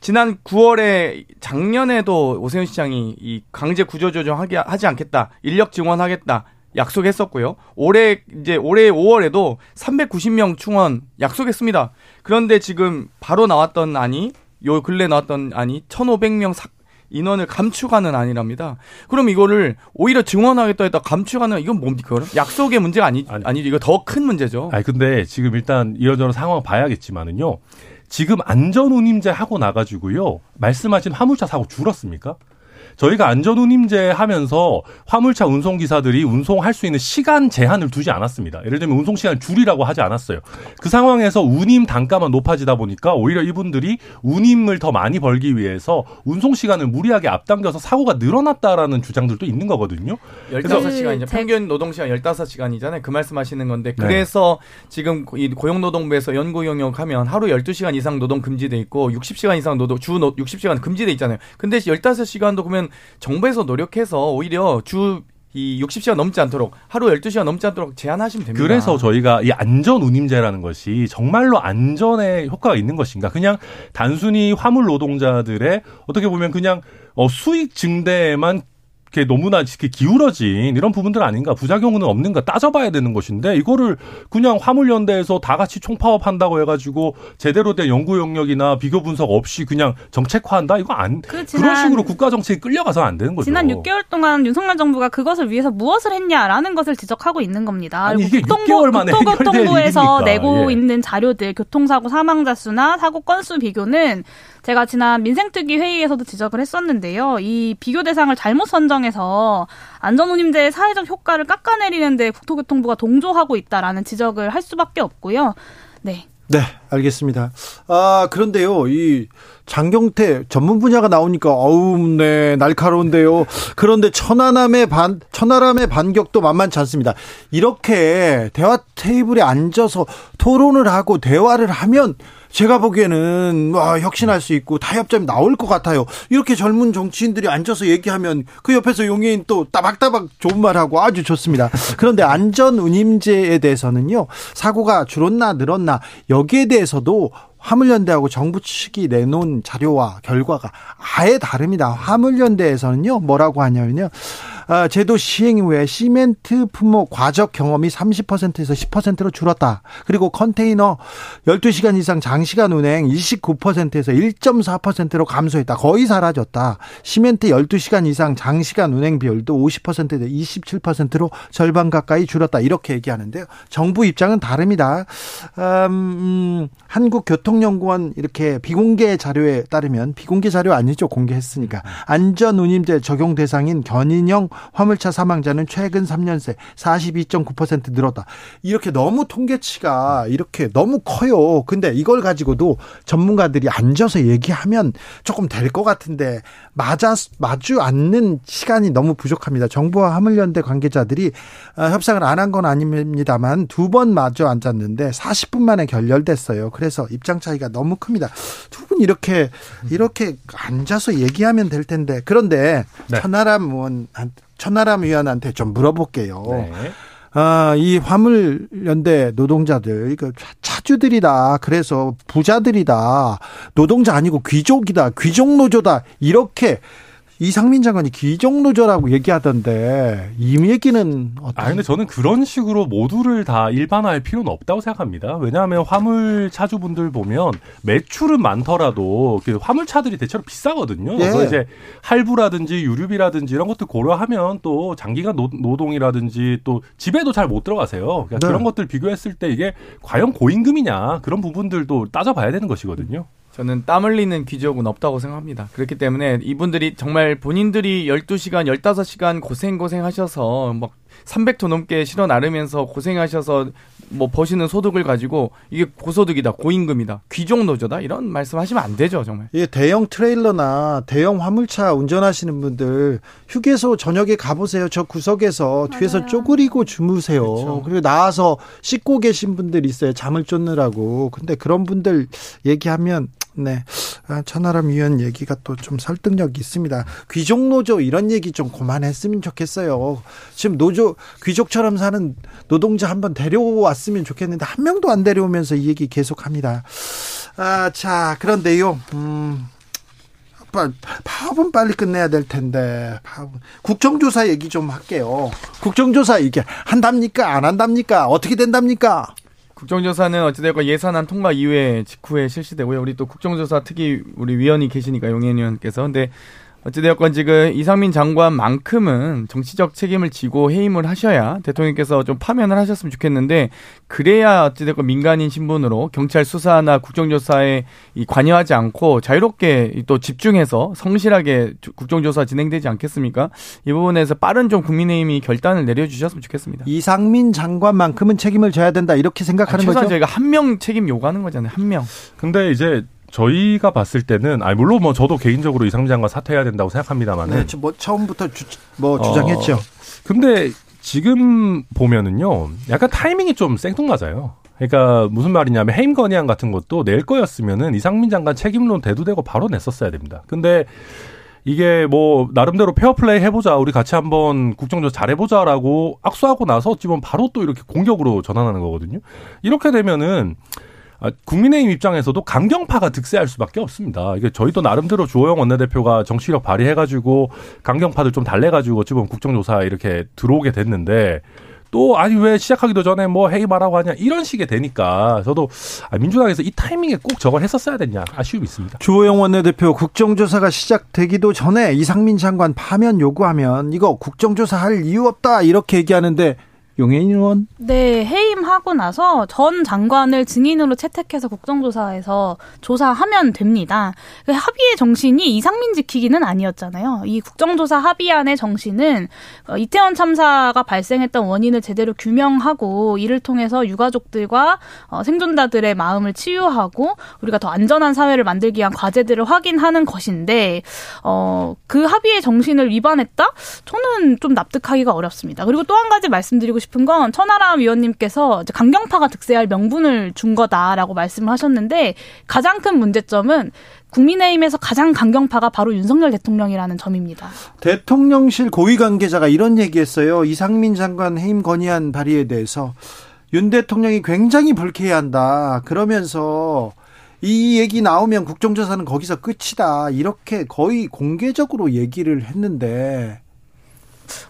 지난 9월에 작년에도 오세훈 시장이 이 강제 구조조정 하기 하지 않겠다. 인력 증원하겠다. 약속했었고요. 올해 이제 올해 5월에도 390명 충원 약속했습니다. 그런데 지금 바로 나왔던 안이 요 근래 나왔던 안이 1,500명 삭 인원을 감축하는 아니랍니다. 그럼 이거를 오히려 증원하겠다 했다 감축하는 이건 뭡니까? 약속의 문제가 아니 아니, 아니 이거 더 큰 문제죠. 아니 근데 지금 일단 이런저런 상황 봐야겠지만은요. 지금 안전운임제 하고 나가지고요. 말씀하신 화물차 사고 줄었습니까? 저희가 안전운임제 하면서 화물차 운송기사들이 운송할 수 있는 시간 제한을 두지 않았습니다. 예를 들면 운송 시간 줄이라고 하지 않았어요. 그 상황에서 운임 단가만 높아지다 보니까 오히려 이분들이 운임을 더 많이 벌기 위해서 운송 시간을 무리하게 앞당겨서 사고가 늘어났다라는 주장들도 있는 거거든요. 15시간 이제 평균 노동 시간 15시간이잖아요. 그 말씀 하시는 건데 네. 그래서 네. 지금 이 고용노동부에서 연구용역 하면 하루 12시간 이상 노동 금지돼 있고 60시간 이상 노동 주 60시간 금지돼 있잖아요. 근데 15시간도 그러면 정부에서 노력해서 오히려 주 이 60시간 넘지 않도록 하루 12시간 넘지 않도록 제한하시면 됩니다. 그래서 저희가 이 안전 운임제라는 것이 정말로 안전에 효과가 있는 것인가? 그냥 단순히 화물 노동자들의 어떻게 보면 그냥 어 수익 증대에만 이렇게 너무나 이렇게 기울어진 이런 부분들 아닌가 부작용은 없는가 따져봐야 되는 것인데 이거를 그냥 화물연대에서 다 같이 총파업한다고 해가지고 제대로 된 연구 영역이나 비교 분석 없이 그냥 정책화한다 이거 안그 그런 식으로 국가 정책이 끌려가서 안 되는 거죠. 지난 6개월 동안 윤석열 정부가 그것을 위해서 무엇을 했냐라는 것을 지적하고 있는 겁니다. 아니, 이게 국토부, 6개월 만에 국토교통부에서 내고 예. 있는 자료들 교통사고 사망자 수나 사고 건수 비교는 제가 지난 민생특위 회의에서도 지적을 했었는데요. 이 비교 대상을 잘못 선정해서 안전운임제의 사회적 효과를 깎아내리는데 국토교통부가 동조하고 있다라는 지적을 할 수밖에 없고요. 네. 네, 알겠습니다. 아, 그런데요, 이 장경태 전문 분야가 나오니까 어우, 네, 날카로운데요. 그런데 천안함의 반, 천안함의 반격도 만만치 않습니다. 이렇게 대화 테이블에 앉아서 토론을 하고 대화를 하면 제가 보기에는 와 혁신할 수 있고 타협점이 나올 것 같아요. 이렇게 젊은 정치인들이 앉아서 얘기하면 그 옆에서 용해인 또 따박따박 좋은 말하고 아주 좋습니다. 그런데 안전 운임제에 대해서는요 사고가 줄었나 늘었나 여기에 대해서도 화물연대하고 정부 측이 내놓은 자료와 결과가 아예 다릅니다. 화물연대에서는요 뭐라고 하냐면요. 아, 제도 시행 후에 시멘트 품목 과적 경험이 30%에서 10%로 줄었다. 그리고 컨테이너 12시간 이상 장시간 운행 29%에서 1.4%로 감소했다. 거의 사라졌다. 시멘트 12시간 이상 장시간 운행 비율도 50%에서 27%로 절반 가까이 줄었다. 이렇게 얘기하는데요. 정부 입장은 다릅니다. 음, 한국교통연구원 이렇게 비공개 자료에 따르면 비공개 자료 아니죠. 공개했으니까. 안전운임제 적용 대상인 견인형 화물차 사망자는 최근 3년 새 42.9% 늘었다. 이렇게 너무 통계치가 이렇게 너무 커요. 근데 이걸 가지고도 전문가들이 앉아서 얘기하면 조금 될 것 같은데 맞아 마주 않는 시간이 너무 부족합니다. 정부와 화물연대 관계자들이 어, 협상을 안 한 건 아닙니다만 두 번 마주 앉았는데 40분 만에 결렬됐어요. 그래서 입장 차이가 너무 큽니다. 두 분 이렇게 이렇게 앉아서 얘기하면 될 텐데 그런데 네. 천하람 의원한테 천하람 위원한테 좀 물어볼게요. 네. 아, 이 화물연대 노동자들, 그 차주들이다. 그래서 부자들이다. 노동자 아니고 귀족이다. 귀족 노조다. 이렇게 이상민 장관이 귀족노조라고 얘기하던데 이 얘기는 어떤? 아 근데 저는 그런 식으로 모두를 다 일반화할 필요는 없다고 생각합니다. 왜냐하면 화물 차주분들 보면 매출은 많더라도 그 화물 차들이 대체로 비싸거든요. 예. 그래서 이제 할부라든지 유류비라든지 이런 것들 고려하면 또 장기간 노, 노동이라든지 또 집에도 잘 못 들어가세요. 그러니까 네. 그런 것들 비교했을 때 이게 과연 고임금이냐 그런 부분들도 따져봐야 되는 것이거든요. 저는 땀 흘리는 귀족은 없다고 생각합니다. 그렇기 때문에 이분들이 정말 본인들이 12시간, 15시간 고생고생 하셔서 막 300톤 넘게 실어 나르면서 고생하셔서 뭐 버시는 소득을 가지고 이게 고소득이다, 고임금이다, 귀족 노조다 이런 말씀하시면 안 되죠, 정말. 이 대형 트레일러나 대형 화물차 운전하시는 분들 휴게소 저녁에 가보세요. 저 구석에서 뒤에서 맞아요. 쪼그리고 주무세요. 그렇죠. 그리고 나와서 씻고 계신 분들 있어요. 잠을 쫓느라고. 근데 그런 분들 얘기하면 네. 아, 천하람 위원 얘기가 또 좀 설득력이 있습니다. 귀족 노조 이런 얘기 좀 그만했으면 좋겠어요. 지금 노조 귀족처럼 사는 노동자 한번 데려왔으면 좋겠는데 한 명도 안 데려오면서 이 얘기 계속합니다. 아, 자, 그런데요. 음. 빨- 파업은 빨리 끝내야 될 텐데 파업 국정조사 얘기 좀 할게요. 국정조사 이게 한답니까 안 한답니까 어떻게 된답니까? 국정조사는 어찌되건 예산안 통과 이후에 직후에 실시되고요. 우리 또 국정조사 특위 우리 위원이 계시니까 용현 의원께서 근데 어찌되었건 지금 이상민 장관만큼은 정치적 책임을 지고 해임을 하셔야 대통령께서 좀 파면을 하셨으면 좋겠는데 그래야 어찌되건 민간인 신분으로 경찰 수사나 국정조사에 이 관여하지 않고 자유롭게 또 집중해서 성실하게 주- 국정조사 진행되지 않겠습니까? 이 부분에서 빠른 좀 국민의힘이 결단을 내려주셨으면 좋겠습니다. 이상민 장관만큼은 책임을 져야 된다 이렇게 생각하는 최소한 거죠. 저희가 한 명 책임 요구하는 거잖아요. 한 명. 근데 이제 저희가 봤을 때는 아 물론 뭐 저도 개인적으로 이상민 장관 사퇴해야 된다고 생각합니다만은 네, 저뭐 처음부터 주, 뭐 주장했죠. 어, 근데 지금 보면은요, 약간 타이밍이 좀 생뚱맞아요. 그러니까 무슨 말이냐면 해임 건의안 같은 것도 낼 거였으면은 이상민 장관 책임론 대두되고 바로 냈었어야 됩니다. 근데 이게 뭐 나름대로 페어플레이 해보자, 우리 같이 한번 국정조사 잘해보자라고 악수하고 나서 어찌 보면 바로 또 이렇게 공격으로 전환하는 거거든요. 이렇게 되면은 아, 국민의힘 입장에서도 강경파가 득세할 수밖에 없습니다. 이게 저희도 나름대로 주호영 원내대표가 정치력 발휘해가지고 강경파들 좀 달래가지고 보면 국정조사 이렇게 들어오게 됐는데 또 아니 왜 시작하기도 전에 뭐 해임하라고 하냐 이런 식의 되니까 저도 아, 민주당에서 이 타이밍에 꼭 저걸 했었어야 됐냐 아쉬움이 있습니다. 주호영 원내대표 국정조사가 시작되기도 전에 이상민 장관 파면 요구하면 이거 국정조사 할 이유 없다 이렇게 얘기하는데 용해인 의원 네, 해임하고 나서 전 장관을 증인으로 채택해서 국정조사에서 조사하면 됩니다. 그 합의의 정신이 이상민 지키기는 아니었잖아요. 이 국정조사 합의안의 정신은 어, 이태원 참사가 발생했던 원인을 제대로 규명하고 이를 통해서 유가족들과 어, 생존자들의 마음을 치유하고 우리가 더 안전한 사회를 만들기 위한 과제들을 확인하는 것인데 어, 그 합의의 정신을 위반했다? 저는 좀 납득하기가 어렵습니다. 그리고 또 한 가지 말씀드리고 싶은 건 천하람 위원님께서 강경파가 득세할 명분을 준 거다라고 말씀을 하셨는데 가장 큰 문제점은 국민의힘에서 가장 강경파가 바로 윤석열 대통령이라는 점입니다. 대통령실 고위 관계자가 이런 얘기했어요. 이상민 장관 해임 건의안 발의에 대해서 윤 대통령이 굉장히 불쾌해한다. 그러면서 이 얘기 나오면 국정조사는 거기서 끝이다. 이렇게 거의 공개적으로 얘기를 했는데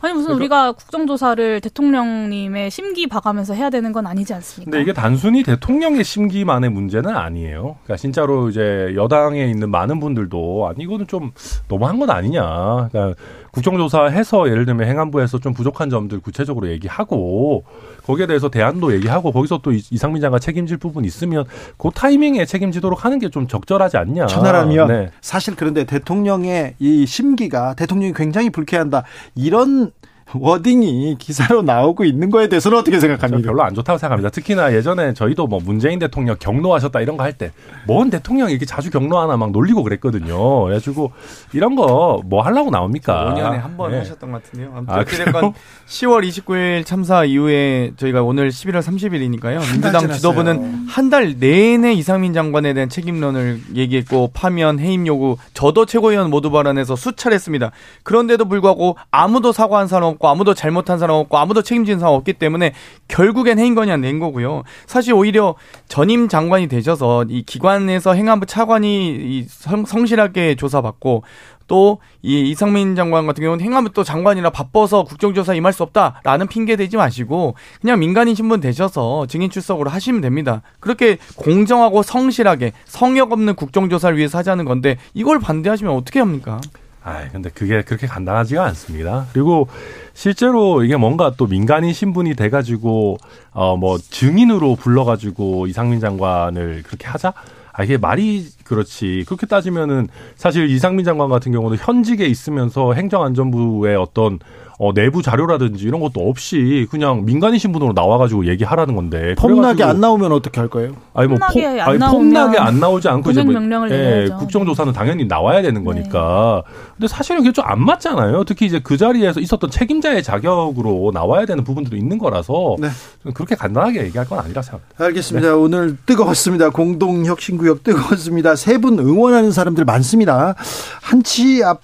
아니 무슨 우리가 국정조사를 대통령님의 심기 봐가면서 해야 되는 건 아니지 않습니까? 근데 이게 단순히 대통령의 심기만의 문제는 아니에요. 그러니까 진짜로 이제 여당에 있는 많은 분들도 아니 이거는 좀 너무한 건 아니냐. 그러니까 국정조사해서 예를 들면 행안부에서 좀 부족한 점들 구체적으로 얘기하고 거기에 대해서 대안도 얘기하고 거기서 또 이- 이상민 장관 책임질 부분 있으면 그 타이밍에 책임지도록 하는 게 좀 적절하지 않냐. 천하람이요. 네. 사실 그런데 대통령의 이 심기가 대통령이 굉장히 불쾌한다. 이런 워딩이 기사로 나오고 있는 거에 대해서는 어떻게 생각합니까? 별로 안 좋다고 생각합니다. 특히나 예전에 저희도 뭐 문재인 대통령 경로하셨다 이런 거 할 때 뭔 대통령이 이렇게 자주 경로하나 막 놀리고 그랬거든요. 그래가지고 이런 거 뭐 하려고 나옵니까? 5년에 한번 네. 하셨던 것 같은데요. 아무튼 아, 어찌됐건 10월 29일 참사 이후에 저희가 오늘 11월 30일이니까요. 민주당. 지도부는 한 달 내내 이상민 장관에 대한 책임론을 얘기했고 파면 해임 요구 저도 최고위원 모두 발언해서 수차례 했습니다. 그런데도 불구하고 아무도 사과한 사람 없고 아무도 잘못한 사람 없고 아무도 책임진 사람 없기 때문에 결국엔 건의안 낸 거고요. 사실 오히려 전임 장관이 되셔서 이 기관에서 행안부 차관이 이 성, 성실하게 조사받고 또 이 이상민 장관 같은 경우는 행안부 또 장관이라 바빠서 국정조사 임할 수 없다라는 핑계 대지 마시고 그냥 민간인 신분 되셔서 증인 출석으로 하시면 됩니다. 그렇게 공정하고 성실하게 성역 없는 국정조사를 위해서 하자는 건데 이걸 반대하시면 어떻게 합니까? 아, 근데 그게 그렇게 간단하지가 않습니다. 그리고 실제로 이게 뭔가 또 민간인 신분이 돼가지고 어 뭐 증인으로 불러가지고 이상민 장관을 그렇게 하자. 아 이게 말이 그렇지 그렇게 따지면은 사실 이상민 장관 같은 경우는 현직에 있으면서 행정안전부의 어떤 어, 내부 자료라든지 이런 것도 없이 그냥 민간인 신분으로 나와가지고 얘기하라는 건데. 폼나게 안 나오면 어떻게 할 거예요? 아니 뭐 폼나게 폼, 안 아니 나오면 폼나게 안 나오지 않고 이제 뭐, 명령을 예. 국정조사는 당연히 나와야 되는 거니까. 근데 사실은 그게 좀 안 맞잖아요. 특히 이제 그 자리에서 있었던 책임자의 자격으로 나와야 되는 부분들도 있는 거라서 네. 그렇게 간단하게 얘기할 건 아니라 생각합니다. 알겠습니다. 오늘 뜨거웠습니다. 공동혁신구역 뜨거웠습니다. 세 분 응원하는 사람들 많습니다. 한치 앞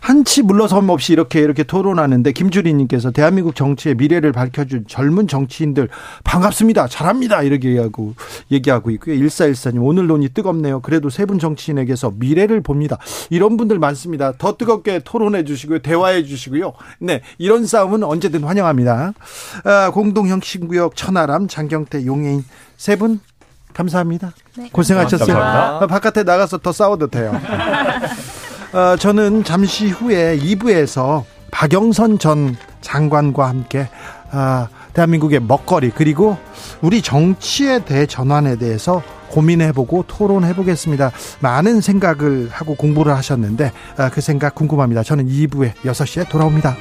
한치 물러섬 없이 이렇게 이렇게 토론하는데 김주리님께서 대한민국 정치의 미래를 밝혀준 젊은 정치인들 반갑습니다. 잘합니다. 이렇게 얘기하고 얘기하고 있고요. 1414님 오늘 논의 뜨겁네요. 그래도 세 분 정치인에게서 미래를 봅니다. 이런 분들 많습니다. 더 뜨겁게 토론해 주시고요. 대화해 주시고요. 네. 이런 싸움은 언제든 환영합니다. 아, 공동형신구역 천하람 장경태 용해인 세 분 감사합니다. 네. 고생하셨어요. 감사합니다. 아, 바깥에 나가서 더 싸워도 돼요. 어, 저는 잠시 후에 2부에서 박영선 전 장관과 함께 아, 대한민국의 먹거리 그리고 우리 정치의 대전환에 대해서 고민해보고 토론해보겠습니다. 많은 생각을 하고 공부를 하셨는데 아, 그 생각 궁금합니다. 저는 2부에 6시에 돌아옵니다.